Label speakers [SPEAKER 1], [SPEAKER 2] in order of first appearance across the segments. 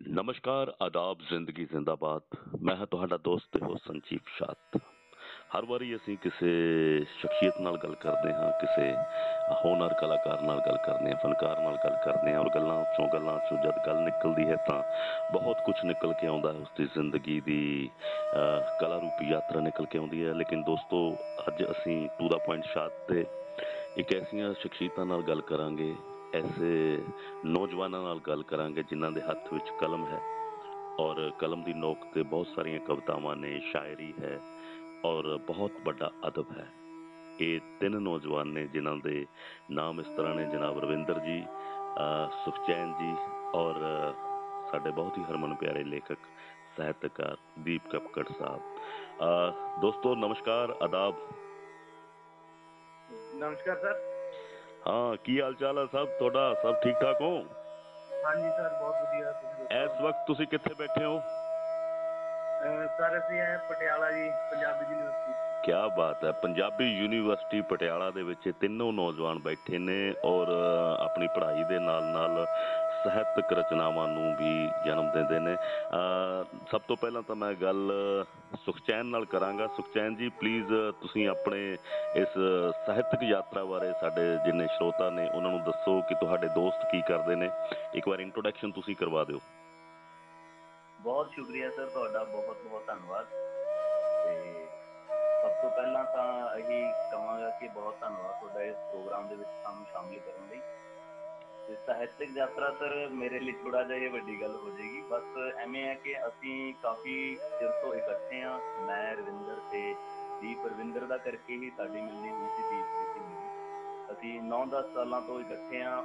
[SPEAKER 1] ਨਮਸਕਾਰ ਆਦਾਬ ਜ਼ਿੰਦਗੀ ਜ਼ਿੰਦਾਬਾਦ। ਮੈਂ ਹਾਂ ਤੁਹਾਡਾ ਦੋਸਤ ਤੇ ਹੋਸਟ ਸੰਜੀਵ ਸ਼ਾਤ। ਹਰ ਵਾਰੀ ਅਸੀਂ ਕਿਸੇ ਸ਼ਖਸੀਅਤ ਨਾਲ ਗੱਲ ਕਰਦੇ ਹਾਂ ਕਿਸੇ ਹੋਨਰ ਕਲਾਕਾਰ ਨਾਲ ਗੱਲ ਕਰਦੇ ਹਾਂ ਫਨਕਾਰ ਨਾਲ ਗੱਲ ਕਰਦੇ ਹਾਂ ਔਰ ਗੱਲਾਂ ਚੋਂ ਗੱਲਾਂ ਚੋਂ ਜਦ ਗੱਲ ਨਿਕਲਦੀ ਹੈ ਤਾਂ ਬਹੁਤ ਕੁਝ ਨਿਕਲ ਕੇ ਆਉਂਦਾ ਹੈ ਉਸਦੀ ਜ਼ਿੰਦਗੀ ਦੀ ਅਹ, ਕਲਾ ਰੂਪੀ ਯਾਤਰਾ ਨਿਕਲ ਕੇ ਆਉਂਦੀ ਹੈ। ਲੇਕਿਨ ਦੋਸਤੋ ਅੱਜ ਅਸੀਂ ਟੂ ਦਾ ਪੁਆਇੰਟ ਸ਼ਾਤ ਤੇ ਇੱਕ ਐਸੀਆਂ ਸ਼ਖਸੀਅਤਾਂ ਨਾਲ ਗੱਲ ਕਰਾਂਗੇ ਐਸੇ ਨੌਜਵਾਨਾਂ ਨਾਲ ਗੱਲ ਕਰਾਂਗੇ ਜਿਨ੍ਹਾਂ ਦੇ ਹੱਥ ਵਿੱਚ ਕਲਮ ਹੈ ਔਰ ਕਲਮ ਦੀ ਨੋਕ ਤੇ ਬਹੁਤ ਸਾਰੀਆਂ ਕਵਿਤਾਵਾਂ ਨੇ ਸ਼ਾਇਰੀ ਹੈ ਔਰ ਬਹੁਤ ਵੱਡਾ ਅਦਬ ਹੈ। ਇਹ ਤਿੰਨ ਨੌਜਵਾਨ ਨੇ ਜਿਨ੍ਹਾਂ ਦੇ ਨਾਮ ਇਸ ਤਰ੍ਹਾਂ ਨੇ ਜਨਾਬ ਰਵਿੰਦਰ ਜੀ ਅਹ ਸੁਖਚੈਨ ਜੀ ਔਰ ਅਹ, ਸਾਡੇ ਬਹੁਤ ਹੀ ਹਰਮਨ ਪਿਆਰੇ ਲੇਖਕ ਸਾਹਿਤਕਾਰ ਦੀਪ ਕਪਕੜ ਸਾਹਿਬ। ਅਹ, ਦੋਸਤੋ ਨਮਸਕਾਰ ਆਦਾਬ
[SPEAKER 2] ਨਮਸਕਾਰ ਸਰ।
[SPEAKER 1] ਹਾਂ ਕੀ ਹਾਲ ਚਾਲ ਹੈ ਸਭ? ਤੁਹਾਡਾ ਸਭ ਠੀਕ ਠਾਕ ਹੋ?
[SPEAKER 2] ਹਾਂਜੀ ਸਰ ਬਹੁਤ ਵਧੀਆ ਤੁਸੀਂ।
[SPEAKER 1] ਇਸ ਵਕਤ ਤੁਸੀਂ ਕਿੱਥੇ ਬੈਠੇ ਹੋ?
[SPEAKER 2] ਸਰ ਅਸੀਂ ਹੈ ਪਟਿਆਲਾ ਜੀ ਪੰਜਾਬੀ ਯੂਨੀਵਰਸਿਟੀ।
[SPEAKER 1] ਕਿਆ ਬਾਤ ਹੈ ਪੰਜਾਬੀ ਯੂਨੀਵਰਸਿਟੀ ਪਟਿਆਲਾ ਦੇ ਵਿੱਚ ਤਿੰਨੋਂ ਨੌਜਵਾਨ ਬੈਠੇ ਨੇ ਔਰ ਆਪਣੀ ਪੜ੍ਹਾਈ ਦੇ ਨਾਲ ਨਾਲ ਸਾਹਿਤਕ ਰਚਨਾਵਾਂ ਨੂੰ ਵੀ ਜਨਮ ਦਿੰਦੇ ਨੇ। ਅ, ਸਭ ਤੋਂ ਪਹਿਲਾਂ ਤਾਂ ਮੈਂ ਗੱਲ ਸੁਖਚੈਨ ਨਾਲ ਕਰਾਂਗਾ। ਸੁਖਚੈਨ ਜੀ ਪਲੀਜ਼ ਤੁਸੀਂ ਆਪਣੇ ਇਸ ਸਾਹਿਤਕ ਯਾਤਰਾ ਬਾਰੇ ਸਾਡੇ ਜਿੰਨੇ ਸਰੋਤਾ ਨੇ ਉਹਨਾਂ ਨੂੰ ਦੱਸੋ ਕਿ ਤੁਹਾਡੇ ਦੋਸਤ ਕੀ ਕਰਦੇ ਨੇ। ਇੱਕ ਵਾਰ ਇੰਟਰੋਡਕਸ਼ਨ ਤੁਸੀਂ ਕਰਵਾ ਦਿਓ।
[SPEAKER 3] ਬਹੁਤ ਸ਼ੁਕਰੀਆ ਸਰ ਤੁਹਾਡਾ ਬਹੁਤ ਬਹੁਤ ਧੰਨਵਾਦ। ਤੇ ਸਭ ਤੋਂ ਪਹਿਲਾਂ ਤਾਂ ਇਹੀ ਕਹਾਂਗਾ ਕਿ ਬਹੁਤ ਧੰਨਵਾਦ ਤੁਹਾਡਾ ਇਸ ਪ੍ਰੋਗਰਾਮ ਦੇ ਵਿੱਚ ਸਾਨੂੰ ਸ਼ਾਮਿਲ ਕਰਨ ਲਈ। ਤੇ ਸਾਹਿਤਕ ਯਾਤਰਾ ਸਰ ਮੇਰੇ ਲਈ ਥੋੜਾ ਜਿਹਾ ਇਹ ਵੱਡੀ ਗੱਲ ਹੋ ਜਾਏਗੀ। ਬਸ ਐਵੇਂ ਹੈ ਕਿ ਅਸੀਂ ਕਾਫੀ ਚਿਰ ਤੋਂ ਇਕੱਠੇ ਆ ਮੈਂ ਰਵਿੰਦਰ ਤੇ ਦੀਪ। ਰਵਿੰਦਰ ਦਾ ਕਰਕੇ ਹੀ ਸਾਡੀ ਮਿਲਣੀ ਹੋਈ ਸੀ ਦੀਪ ਦੀ ਸੀ। ਅਸੀਂ 9-10 ਸਾਲਾਂ ਤੋਂ ਇਕੱਠੇ ਆ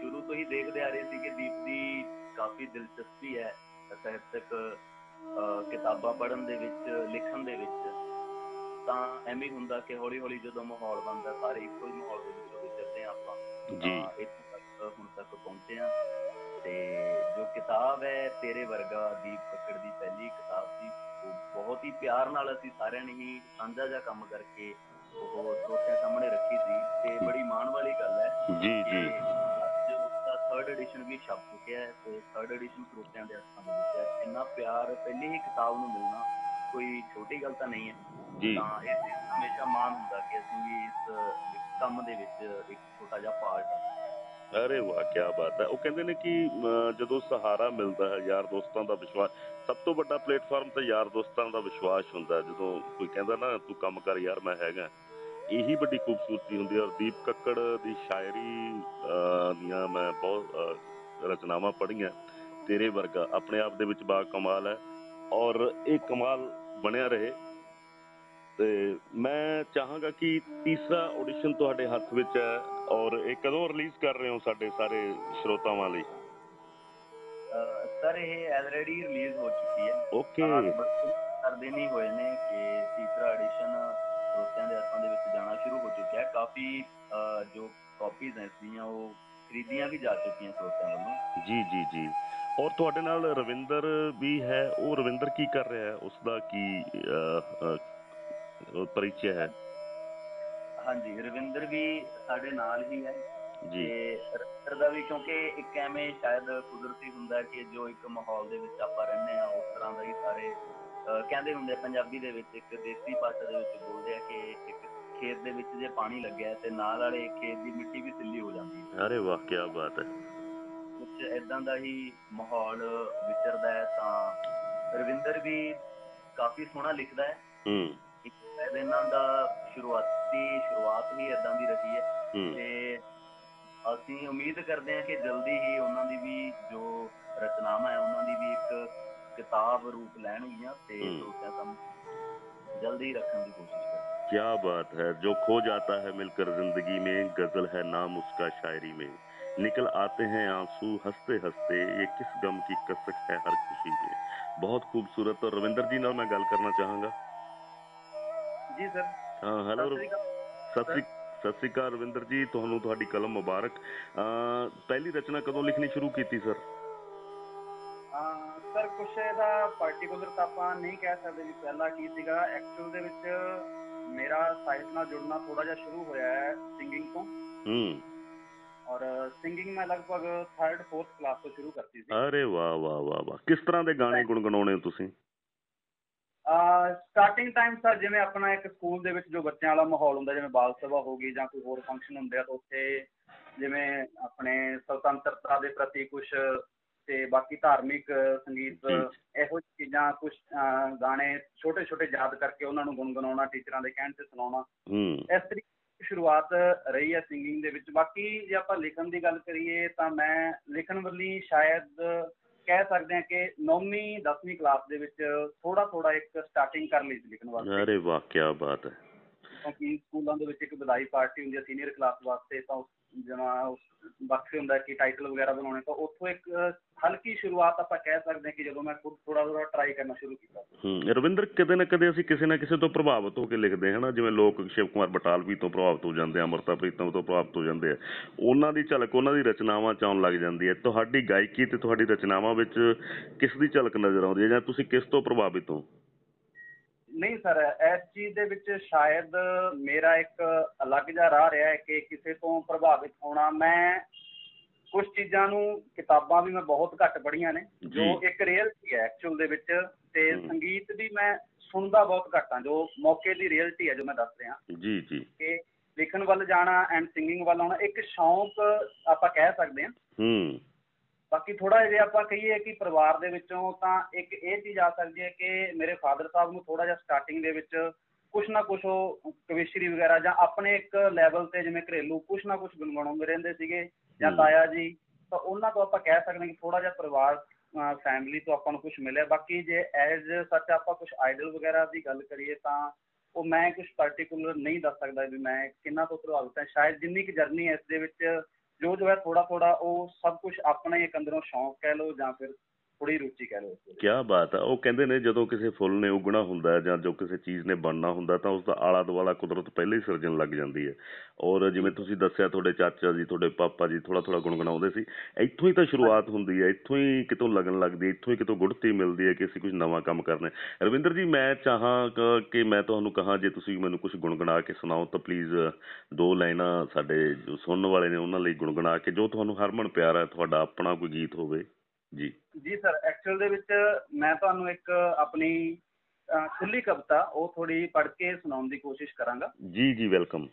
[SPEAKER 3] ਸ਼ੁਰੂ ਤੋਂ ਹੀ ਦੇਖਦੇ ਆ ਰਹੇ ਸੀ ਕਿ ਦੀਪ ਦੀ ਕਾਫੀ ਦਿਲਚਸਪੀ ਹੈ ਸਾਹਿਤਕ ਕਿਤਾਬਾਂ ਪੜ੍ਹਨ ਦੇ ਵਿੱਚ ਲਿਖਣ ਦੇ ਵਿੱਚ। ਤਾਂ ਐਵੇਂ ਹੁੰਦਾ ਕਿ ਹੌਲੀ ਹੌਲੀ ਜਦੋਂ ਮਾਹੌਲ ਬਣਦਾ ਸਾਰੇ ਇੱਕੋ ਹੀ ਮਾਹੌਲ ਦੇ ਵਿੱਚ ਵਿਚਰਦੇ ਆਪਾਂ।
[SPEAKER 1] ਜੀ।
[SPEAKER 3] ਹੁਣ ਤੱਕ ਪਹੁੰਚੇ ਹਾਂ। ਤੇ ਜੋ ਕਿਤਾਬ ਹੈ ਤੇਰੇ ਵਰਗਾ ਦੀਪ ਕੱਕੜ ਦੀ ਪਹਿਲੀ ਕਿਤਾਬ ਸੀ ਉਹ ਬਹੁਤ ਹੀ ਪਿਆਰ ਨਾਲ ਅਸੀਂ ਸਾਰਿਆਂ ਨੇ ਹੀ ਸਾਂਝਾ ਜਿਹਾ ਕੰਮ ਕਰਕੇ ਉਹ ਸਰੋਤਿਆਂ ਸਾਹਮਣੇ ਰੱਖੀ ਸੀ। ਤੇ ਬੜੀ ਮਾਣ ਵਾਲੀ ਗੱਲ ਹੈ
[SPEAKER 1] ਜੀ ਜੀ।
[SPEAKER 3] ਥਰਡ ਐਡੀਸ਼ਨ ਵੀ ਛਪ ਚੁੱਕਿਆ ਹੈ ਤੇ ਥਰਡ ਐਡੀਸ਼ਨ ਸਰੋਤਿਆਂ ਦੇ ਹੱਥਾਂ ਦੇ ਵਿੱਚ ਹੈ। ਇੰਨਾ ਪਿਆਰ ਪਹਿਲੀ ਹੀ ਕਿਤਾਬ ਨੂੰ ਮਿਲਣਾ ਕੋਈ ਛੋਟੀ ਗੱਲ ਤਾਂ ਨਹੀਂ ਹੈ।
[SPEAKER 1] ਜੀ।
[SPEAKER 3] ਤਾਂ ਇਹ ਹਮੇਸ਼ਾ ਮਾਣ ਹੁੰਦਾ ਕਿ ਅਸੀਂ ਵੀ ਇਸ ਕੰਮ ਦੇ ਵਿੱਚ ਇੱਕ ਛੋਟਾ ਜਿਹਾ ਪਾਰਟ
[SPEAKER 1] ਅਰੇ ਵਾਹ ਕੀ ਬਾਤ ਹੈ। ਉਹ ਕਹਿੰਦੇ ਨੇ ਕਿ ਅਮ, ਜਦੋਂ ਸਹਾਰਾ ਮਿਲਦਾ ਹੈ ਯਾਰ ਦੋਸਤਾਂ ਦਾ ਵਿਸ਼ਵਾਸ ਸਭ ਤੋਂ ਵੱਡਾ ਪਲੇਟਫਾਰਮ ਤੇ ਯਾਰ ਦੋਸਤਾਂ ਦਾ ਵਿਸ਼ਵਾਸ ਹੁੰਦਾ ਹੈ। ਜਦੋਂ ਕੋਈ ਕਹਿੰਦਾ ਨਾ ਤੂੰ ਕੰਮ ਕਰ ਯਾਰ ਮੈਂ ਹੈਗਾ। ਇਹੀ ਵੱਡੀ ਖੂਬਸੂਰਤੀ ਹੁੰਦੀ ਹੈ ਔਰ ਦੀਪ ਕੱਕੜ ਦੀ ਸ਼ਾਇਰੀ ਅਹ, ਦੀਆਂ ਮੈਂ ਬਹੁਤ ਅਹ, ਰਚਨਾਵਾਂ ਪੜ੍ਹੀਆਂ। ਤੇਰੇ ਵਰਗਾ ਆਪਣੇ ਆਪ ਦੇ ਵਿੱਚ ਬਾ ਕਮਾਲ ਹੈ ਔਰ ਇਹ ਕਮਾਲ ਬਣਿਆ ਰਹੇ। ਤੇ ਮੈਂ ਚਾਹਾਂਗਾ ਕਿ ਤੀਸਰਾ ਆਡੀਸ਼ਨ ਤੁਹਾਡੇ ਹੱਥ ਵਿੱਚ ਹੈ। ਔਰ ਇਹ ਕਦੋਂ ਰਿਲੀਜ਼ ਕਰ ਰਹੇ ਹੋ ਸਾਡੇ ਸਾਰੇ ਸਰੋਤਾਵਾਂ ਲਈ?
[SPEAKER 3] ਸਰ ਇਹ ਆਲਰੇਡੀ ਰਿਲੀਜ਼ ਹੋ ਚੁੱਕੀ ਹੈ।
[SPEAKER 1] ਓਕੇ
[SPEAKER 3] ਕਰ ਦਿਨ ਹੀ ਹੋਏ ਨੇ ਕਿ ਤੀਸਰਾ ਐਡੀਸ਼ਨ ਸਰੋਤਿਆਂ ਦੇ ਹੱਥਾਂ ਦੇ ਵਿੱਚ ਜਾਣਾ ਸ਼ੁਰੂ ਹੋ ਚੁੱਕਿਆ ਹੈ। ਕਾਫੀ ਜੋ ਕਾਪੀਜ਼ ਹੈ ਇਸਦੀਆਂ ਉਹ ਖਰੀਦੀਆਂ ਵੀ ਜਾ ਚੁੱਕੀਆਂ ਸਰੋਤਿਆਂ ਵੱਲੋਂ।
[SPEAKER 1] ਜੀ ਜੀ ਜੀ। ਔਰ ਤੁਹਾਡੇ ਨਾਲ ਰਵਿੰਦਰ ਵੀ ਹੈ। ਉਹ ਰਵਿੰਦਰ ਕੀ ਕਰ ਰਿਹਾ ਹੈ? ਉਸ ਦਾ ਕੀ ਪਰਿਚੈ ਹੈ?
[SPEAKER 3] ਹਾਂਜੀ ਰਵਿੰਦਰ ਵੀ ਸਾਡੇ ਨਾਲ ਹੀ ਹੈ
[SPEAKER 1] ਜੀ।
[SPEAKER 3] ਤੇ ਰਵਿੰਦਰ ਦਾ ਵੀ ਕਿਉਂਕਿ ਇੱਕ ਐਵੇਂ ਸ਼ਾਇਦ ਕੁਦਰਤੀ ਹੁੰਦਾ ਕਿ ਜੋ ਇੱਕ ਮਾਹੌਲ ਦੇ ਵਿੱਚ ਆਪਾਂ ਰਹਿੰਦੇ ਆ ਉਸ ਤਰ੍ਹਾਂ ਦਾ ਹੀ ਸਾਰੇ ਕਹਿੰਦੇ ਹੁੰਦੇ ਪੰਜਾਬੀ ਦੇ ਵਿੱਚ ਇੱਕ ਦੇਸੀ ਭਾਸ਼ਾ ਦੇ ਵਿੱਚ ਬੋਲਦੇ ਆ ਕਿ ਇੱਕ ਖੇਤ ਦੇ ਵਿੱਚ ਜੇ ਪਾਣੀ ਲੱਗਿਆ ਤੇ ਨਾਲ ਵਾਲੇ ਖੇਤ ਦੀ ਮਿੱਟੀ ਵੀ ਸਿੱਲੀ ਹੋ ਜਾਂਦੀ ਹੈ।
[SPEAKER 1] ਅਰੇ ਵਾਹ ਕੀ ਬਾਤ ਹੈ।
[SPEAKER 3] ਕੁਝ ਇਦਾਂ ਦਾ ਹੀ ਮਾਹੌਲ ਵਿਚਰਦਾ ਹੈ ਤਾਂ ਰਵਿੰਦਰ ਵੀ ਕਾਫੀ ਸੋਹਣਾ ਲਿਖਦਾ ਹੈ।
[SPEAKER 1] ਹੂੰ।
[SPEAKER 3] ਇਹਨਾਂ ਦਾ ਸ਼ੁਰੂਆਤੀ ਸ਼ੁਰੂਆਤ ਵੀ ਇਦਾਂ ਦੀ ਰਹੀ ਹੈ
[SPEAKER 1] ਹੂੰ
[SPEAKER 3] ਤੇ ਅਸੀਂ ਉਮੀਦ ਕਰਦੇ ਹਾਂ ਕਿ ਜਲਦੀ ਹੀ ਉਹਨਾਂ ਦੀ ਵੀ ਜੋ ਰਚਨਾਵਾਂ ਹੈ ਉਹਨਾਂ ਦੀ ਵੀ ਇੱਕ ਕਿਤਾਬ ਰੂਪ ਲੈਣਗੀਆਂ ਤੇ
[SPEAKER 1] ਹਮ।
[SPEAKER 3] ਲੋਕਾਂ ਸਾਹਮਣੇ ਜਲਦੀ ਰੱਖਣ ਦੀ ਕੋਸ਼ਿਸ਼ ਕਰਾਂਗੇ
[SPEAKER 1] क्या बात है जो खो जाता है मिलकर जिंदगी में गजल है नाम उसका शायरी में निकल आते हैं आंसू हंसते हंसते ये किस गम की कसक है हर खुशी में बहुत खूबसूरत और रविंदर जी ਨਾਲ ਮੈਂ ਗੱਲ ਕਰਨਾ ਚਾਹਾਂਗਾ
[SPEAKER 2] ਜੀ ਸਰ
[SPEAKER 1] ਹਾਂ ਹੈਲੋ
[SPEAKER 2] ਸਤਿ ਸ਼੍ਰੀ ਅਕਾਲ।
[SPEAKER 1] ਸਤਿ ਸ੍ਰੀ ਅਕਾਲ ਰਵਿੰਦਰ ਜੀ ਤੁਹਾਨੂੰ ਤੁਹਾਡੀ ਕਲਮ ਮੁਬਾਰਕ। ਪਹਿਲੀ ਰਚਨਾ ਕਦੋਂ ਲਿਖਣੀ ਸ਼ੁਰੂ ਕੀਤੀ ਸਰ?
[SPEAKER 2] ਸਰ ਕੁਛ ਇਹਦਾ ਪਾਰਟਿਕੂਲਰ ਤਾਂ ਆਪਾਂ ਨਹੀਂ ਕਹਿ ਸਕਦੇ ਵੀ ਪਹਿਲਾਂ ਕੀ ਸੀਗਾ ਐਕਚੁਅਲ ਦੇ ਵਿੱਚ ਮੇਰਾ ਸਾਹਿਤ ਨਾਲ ਜੁੜਨਾ ਥੋੜਾ ਜਿਹਾ ਸ਼ੁਰੂ ਹੋਇਆ ਹੈ ਸਿੰਗਿੰਗ ਤੋਂ।
[SPEAKER 1] ਹੂੰ।
[SPEAKER 2] ਔਰ ਸਿੰਗਿੰਗ ਮੈਂ ਲਗਭਗ 3rd 4th ਕਲਾਸ ਤੋਂ ਸ਼ੁਰੂ ਕਰਤੀ ਸੀ।
[SPEAKER 1] ਅਰੇ ਵਾਹ ਵਾਹ ਵਾਹ ਵਾਹ। ਕਿਸ ਤਰ੍ਹਾਂ ਦੇ ਗਾਣੇ ਗੁੰਗਣਾਉਣੇ ਤੁਸੀਂ?
[SPEAKER 2] ਸਟਾਰਟਿੰਗ ਟਾਈਮ ਸਰ ਜਿਵੇਂ ਆਪਣਾ ਇੱਕ ਸਕੂਲ ਦੇ ਵਿੱਚ ਜੋ ਬੱਚਿਆਂ ਵਾਲਾ ਮਾਹੌਲ ਹੁੰਦਾ ਜਿਵੇਂ ਬਾਲ ਸਭਾ ਹੋ ਗਈ ਜਾਂ ਕੋਈ ਹੋਰ ਫੰਕਸ਼ਨ ਹੁੰਦੇ ਆ ਤਾਂ ਉੱਥੇ ਜਿਵੇਂ ਆਪਣੇ ਸੁਤੰਤਰਤਾ ਦੇ ਪ੍ਰਤੀ ਕੁਝ ਤੇ ਬਾਕੀ ਧਾਰਮਿਕ ਸੰਗੀਤ। ਇਹੋ ਜਿਹੀ ਚੀਜ਼ਾਂ ਕੁਝ ਗਾਣੇ ਛੋਟੇ ਛੋਟੇ ਯਾਦ ਕਰਕੇ ਉਹਨਾਂ ਨੂੰ ਗੁੰਗਣਾਉਣਾ ਟੀਚਰਾਂ ਦੇ ਕਹਿਣ ਤੇ ਸੁਣਾਉਣਾ। ਇਸ ਤਰੀਕੇ ਸ਼ੁਰੂਆਤ ਰਹੀ ਹੈ ਸਿੰਗਿੰਗ ਦੇ ਵਿੱਚ। ਬਾਕੀ ਜੇ ਆਪਾਂ ਲਿਖਣ ਦੀ ਗੱਲ ਕਰੀਏ ਤਾਂ ਮੈਂ ਲਿਖਣ ਵਾਲੀ ਸ਼ਾਇਦ ਕਹਿ ਸਕਦੇ ਹਾਂ ਕਿ 9ਵੀਂ 10ਵੀਂ ਕਲਾਸ ਦੇ ਵਿੱਚ ਥੋੜਾ ਥੋੜਾ ਇੱਕ ਸਟਾਰਟਿੰਗ ਕਰ ਲਈ ਸੀ ਲਿਖਣ ਵਾਸਤੇ।
[SPEAKER 1] ਅਰੇ ਵਾਹ ਕੀ ਬਾਤ ਹੈ।
[SPEAKER 2] ਕਿਉਂਕਿ ਸਕੂਲਾਂ ਦੇ ਵਿੱਚ ਇੱਕ ਵਿਦਾਈ ਪਾਰਟੀ ਹੁੰਦੀ ਹੈ ਸੀਨੀਅਰ ਕਲਾਸ ਵਾਸਤੇ ਤਾਂ ਜਿਵੇਂ ਬਖਸ਼ ਹੁੰਦਾ ਕਿ ਟਾਈਟਲ ਵਗੈਰਾ ਬਣਾਉਣੇ, ਤਾਂ ਉੱਥੋਂ ਇੱਕ ਹਲਕੀ ਸ਼ੁਰੂਆਤ ਆਪਾਂ ਕਹਿ ਸਕਦੇ ਹਾਂ ਕਿ ਜਦੋਂ ਮੈਂ ਖੁਦ ਥੋੜਾ ਥੋੜਾ ਟਰਾਈ ਕਰਨਾ ਸ਼ੁਰੂ ਕੀਤਾ।
[SPEAKER 1] ਹੂੰ ਰਵਿੰਦਰ ਕਦੇ ਨਾ ਕਦੇ ਅਸੀਂ ਕਿਸੇ ਨਾ ਕਿਸੇ ਤੋਂ ਪ੍ਰਭਾਵਿਤ ਹੋ ਕੇ ਲਿਖਦੇ ਹਾਂ ਨਾ, ਜਿਵੇਂ ਲੋਕ ਸ਼ਿਵ ਕੁਮਾਰ ਬਟਾਲਵੀ ਤੋਂ ਪ੍ਰਭਾਵਿਤ ਹੋ ਜਾਂਦੇ ਆ, ਅਮਰਤਾ ਪ੍ਰੀਤਮ ਤੋਂ ਪ੍ਰਭਾਵਿਤ ਹੋ ਜਾਂਦੇ ਆ, ਉਹਨਾਂ ਦੀ ਝਲਕ, ਉਹਨਾਂ ਦੀ ਰਚਨਾਵਾਂ ਚ ਆਉਣ ਲੱਗ ਜਾਂਦੀ ਹੈ। ਤੁਹਾਡੀ ਗਾਇਕੀ ਤੇ ਤੁਹਾਡੀ ਰਚਨਾਵਾਂ ਵਿੱਚ ਕਿਸ ਦੀ ਝਲਕ ਨਜ਼ਰ ਆਉਂਦੀ ਹੈ ਜਾਂ ਤੁਸੀਂ ਕਿਸ ਤੋਂ ਪ੍ਰਭਾਵਿਤ ਹੋ?
[SPEAKER 2] ਨਹੀਂ ਸਰ ਇਸ ਚੀਜ਼ ਦੇ ਵਿੱਚ ਸ਼ਾਇਦ ਮੇਰਾ ਇੱਕ ਅਲੱਗ ਜਿਹਾ ਰਾਹ ਰਿਹਾ ਹੈ ਕਿ ਕਿਸੇ ਤੋਂ ਪ੍ਰਭਾਵਿਤ ਹੋਣਾ। ਮੈਂ ਕੁਝ ਚੀਜ਼ਾਂ ਨੂੰ ਕਿਤਾਬਾਂ ਵੀ ਮੈਂ ਬਹੁਤ ਘੱਟ ਪੜ੍ਹੀਆਂ ਨੇ ਜੋ। ਇੱਕ ਰਿਅਲਟੀ ਹੈ ਐਕਚੁਅਲ ਦੇ ਵਿੱਚ ਤੇ। ਸੰਗੀਤ ਵੀ ਮੈਂ ਸੁਣਦਾ ਬਹੁਤ ਘੱਟ ਹਾਂ ਜੋ ਮੌਕੇ ਦੀ ਰਿਅਲਟੀ ਹੈ ਜੋ ਮੈਂ ਦੱਸ ਰਿਹਾ।
[SPEAKER 1] ਜੀ ਜੀ।
[SPEAKER 2] ਕਿ ਲਿਖਣ ਵੱਲ ਜਾਣਾ ਐਂਡ ਸਿੰਗਿੰਗ ਵੱਲ ਆਉਣਾ ਇੱਕ ਸ਼ੌਂਕ ਆਪਾਂ ਕਹਿ ਸਕਦੇ ਹਾਂ।
[SPEAKER 1] ਹੂੰ।
[SPEAKER 2] ਬਾਕੀ ਥੋੜਾ ਜਿਹਾ ਆਪਾਂ ਕਹੀਏ ਕਿ ਪਰਿਵਾਰ ਦੇ ਵਿੱਚੋਂ ਤਾਂ ਇੱਕ ਇਹ ਚੀਜ਼ ਆ ਸਕਦੀ ਹੈ ਕਿ ਮੇਰੇ ਫਾਦਰ ਸਾਹਿਬ ਨੂੰ ਥੋੜਾ ਜਿਹਾ ਸਟਾਰਟਿੰਗ ਦੇ ਵਿੱਚ ਕੁਛ ਨਾ ਕੁਛ ਉਹ ਕਵਿਸ਼ਰੀ ਵਗੈਰਾ ਜਾਂ ਆਪਣੇ ਇੱਕ ਲੈਵਲ ਤੇ ਜਿਵੇਂ ਘਰੇਲੂ ਕੁਛ ਨਾ ਕੁਛ ਗੁੰਗਣਾਉਂਦੇ ਰਹਿੰਦੇ ਸੀਗੇ ਜਾਂ। ਤਾਇਆ ਜੀ ਤਾਂ ਉਹਨਾਂ ਤੋਂ ਆਪਾਂ ਕਹਿ ਸਕਦੇ ਕਿ ਥੋੜਾ ਜਿਹਾ ਪਰਿਵਾਰ ਫੈਮਿਲੀ ਤੋਂ ਆਪਾਂ ਨੂੰ ਕੁਝ ਮਿਲਿਆ ਬਾਕੀ ਜੇ ਐਜ਼ ਸੱਚ ਆਪਾਂ ਕੁਝ ਆਈਡਲ ਵਗੈਰਾ ਦੀ ਗੱਲ ਕਰੀਏ ਤਾਂ ਉਹ ਮੈਂ ਕੁਝ ਪਾਰਟਿਕੂਲਰ ਨਹੀਂ ਦੱਸ ਸਕਦਾ ਵੀ ਮੈਂ ਕਿੰਨਾ ਤੋਂ ਪ੍ਰਭਾਵਿਤ ਹਾਂ ਸ਼ਾਇਦ ਜਿੰਨੀ ਕੁ ਜਰਨੀ ਇਸ ਦੇ ਵਿੱਚ ਜੋ ਜੋ ਹੈ ਥੋੜਾ ਥੋੜਾ ਉਹ ਸਭ ਕੁਝ ਆਪਣਾ ਹੀ ਇੱਕ ਅੰਦਰੋਂ ਸ਼ੌਂਕ ਕਹਿ ਲਓ ਜਾਂ ਫਿਰ ਥੋੜੀ ਰੁਚੀ ਕਹਿ ਲਓ ਇਸ ਦੇ ਵਿੱਚ।
[SPEAKER 1] ਕੀ ਬਾਤ ਹੈ ਉਹ ਕਹਿੰਦੇ ਨੇ ਜਦੋਂ ਕਿਸੇ ਫੁੱਲ ਨੇ ਉਗਣਾ ਹੁੰਦਾ ਜਾਂ ਜੋ ਕਿਸੇ ਚੀਜ਼ ਨੇ ਬਣਨਾ ਹੁੰਦਾ ਤਾਂ ਉਸ ਦਾ ਆਲਾ ਦੁਆਲਾ ਕੁਦਰਤ ਪਹਿਲਾਂ ਹੀ ਸਿਰਜਣ ਲੱਗ ਜਾਂਦੀ ਹੈ। ਔਰ ਜਿਵੇਂ ਤੁਸੀਂ ਦੱਸਿਆ ਤੁਹਾਡੇ ਚਾਚਾ ਜੀ ਤੁਹਾਡੇ ਪਾਪਾ ਜੀ ਥੋੜਾ ਥੋੜਾ ਗੁੰਗਣਾਉਂਦੇ ਸੀ ਇੱਥੋਂ ਹੀ ਤਾਂ ਸ਼ੁਰੂਆਤ ਹੁੰਦੀ ਹੈ ਇੱਥੋਂ ਹੀ ਕਿਤੋਂ ਲੱਗਣ ਲੱਗਦੀ ਹੈ ਇੱਥੋਂ ਹੀ ਕਿਤੋਂ ਗੁੜਤੀ ਮਿਲਦੀ ਹੈ ਕਿ ਅਸੀਂ ਕੁਝ ਨਵਾਂ ਕੰਮ ਕਰਨਾ ਹੈ। ਰਵਿੰਦਰ ਜੀ ਮੈਂ ਚਾਹਾਂ ਕ- ਮੈਂ ਤੁਹਾਨੂੰ ਕਹਾਂ ਜੇ ਤੁਸੀਂ ਮੈਨੂੰ ਕੁਝ ਗੁੰਗਣਾ ਕੇ ਸੁਣਾਓ ਤਾਂ ਪਲੀਜ਼ ਦੋ ਲਾਈਨਾਂ ਸਾਡੇ ਜੋ ਸੁਣਨ ਵਾਲੇ ਨੇ ਉਹਨਾਂ ਲਈ ਗੁੰਗਣਾ ਕੇ ਜੋ ਤੁਹਾਨੂੰ ਹਰਮਨ ਪਿਆਰਾ ਤੁਹਾਡਾ ਆਪਣਾ ਕੋਈ ਗੀਤ ਹੋਵੇ। ਜੀ।
[SPEAKER 2] ਜੀ ਸਰ ਐਕਚੁਅਲ ਦੇ ਵਿੱਚ ਮੈਂ ਤੁਹਾਨੂੰ ਇੱਕ ਆਪਣੀ ਖੁੱਲੀ ਕਵਿਤਾ ਉਹ ਥੋੜੀ ਪੜ੍ਹ ਕੇ ਸੁਣਾਉਣ ਦੀ ਕੋਸ਼ਿਸ਼ ਕਰਾਂਗਾ।
[SPEAKER 1] ਜੀ ਜੀ ਵੈਲਕਮ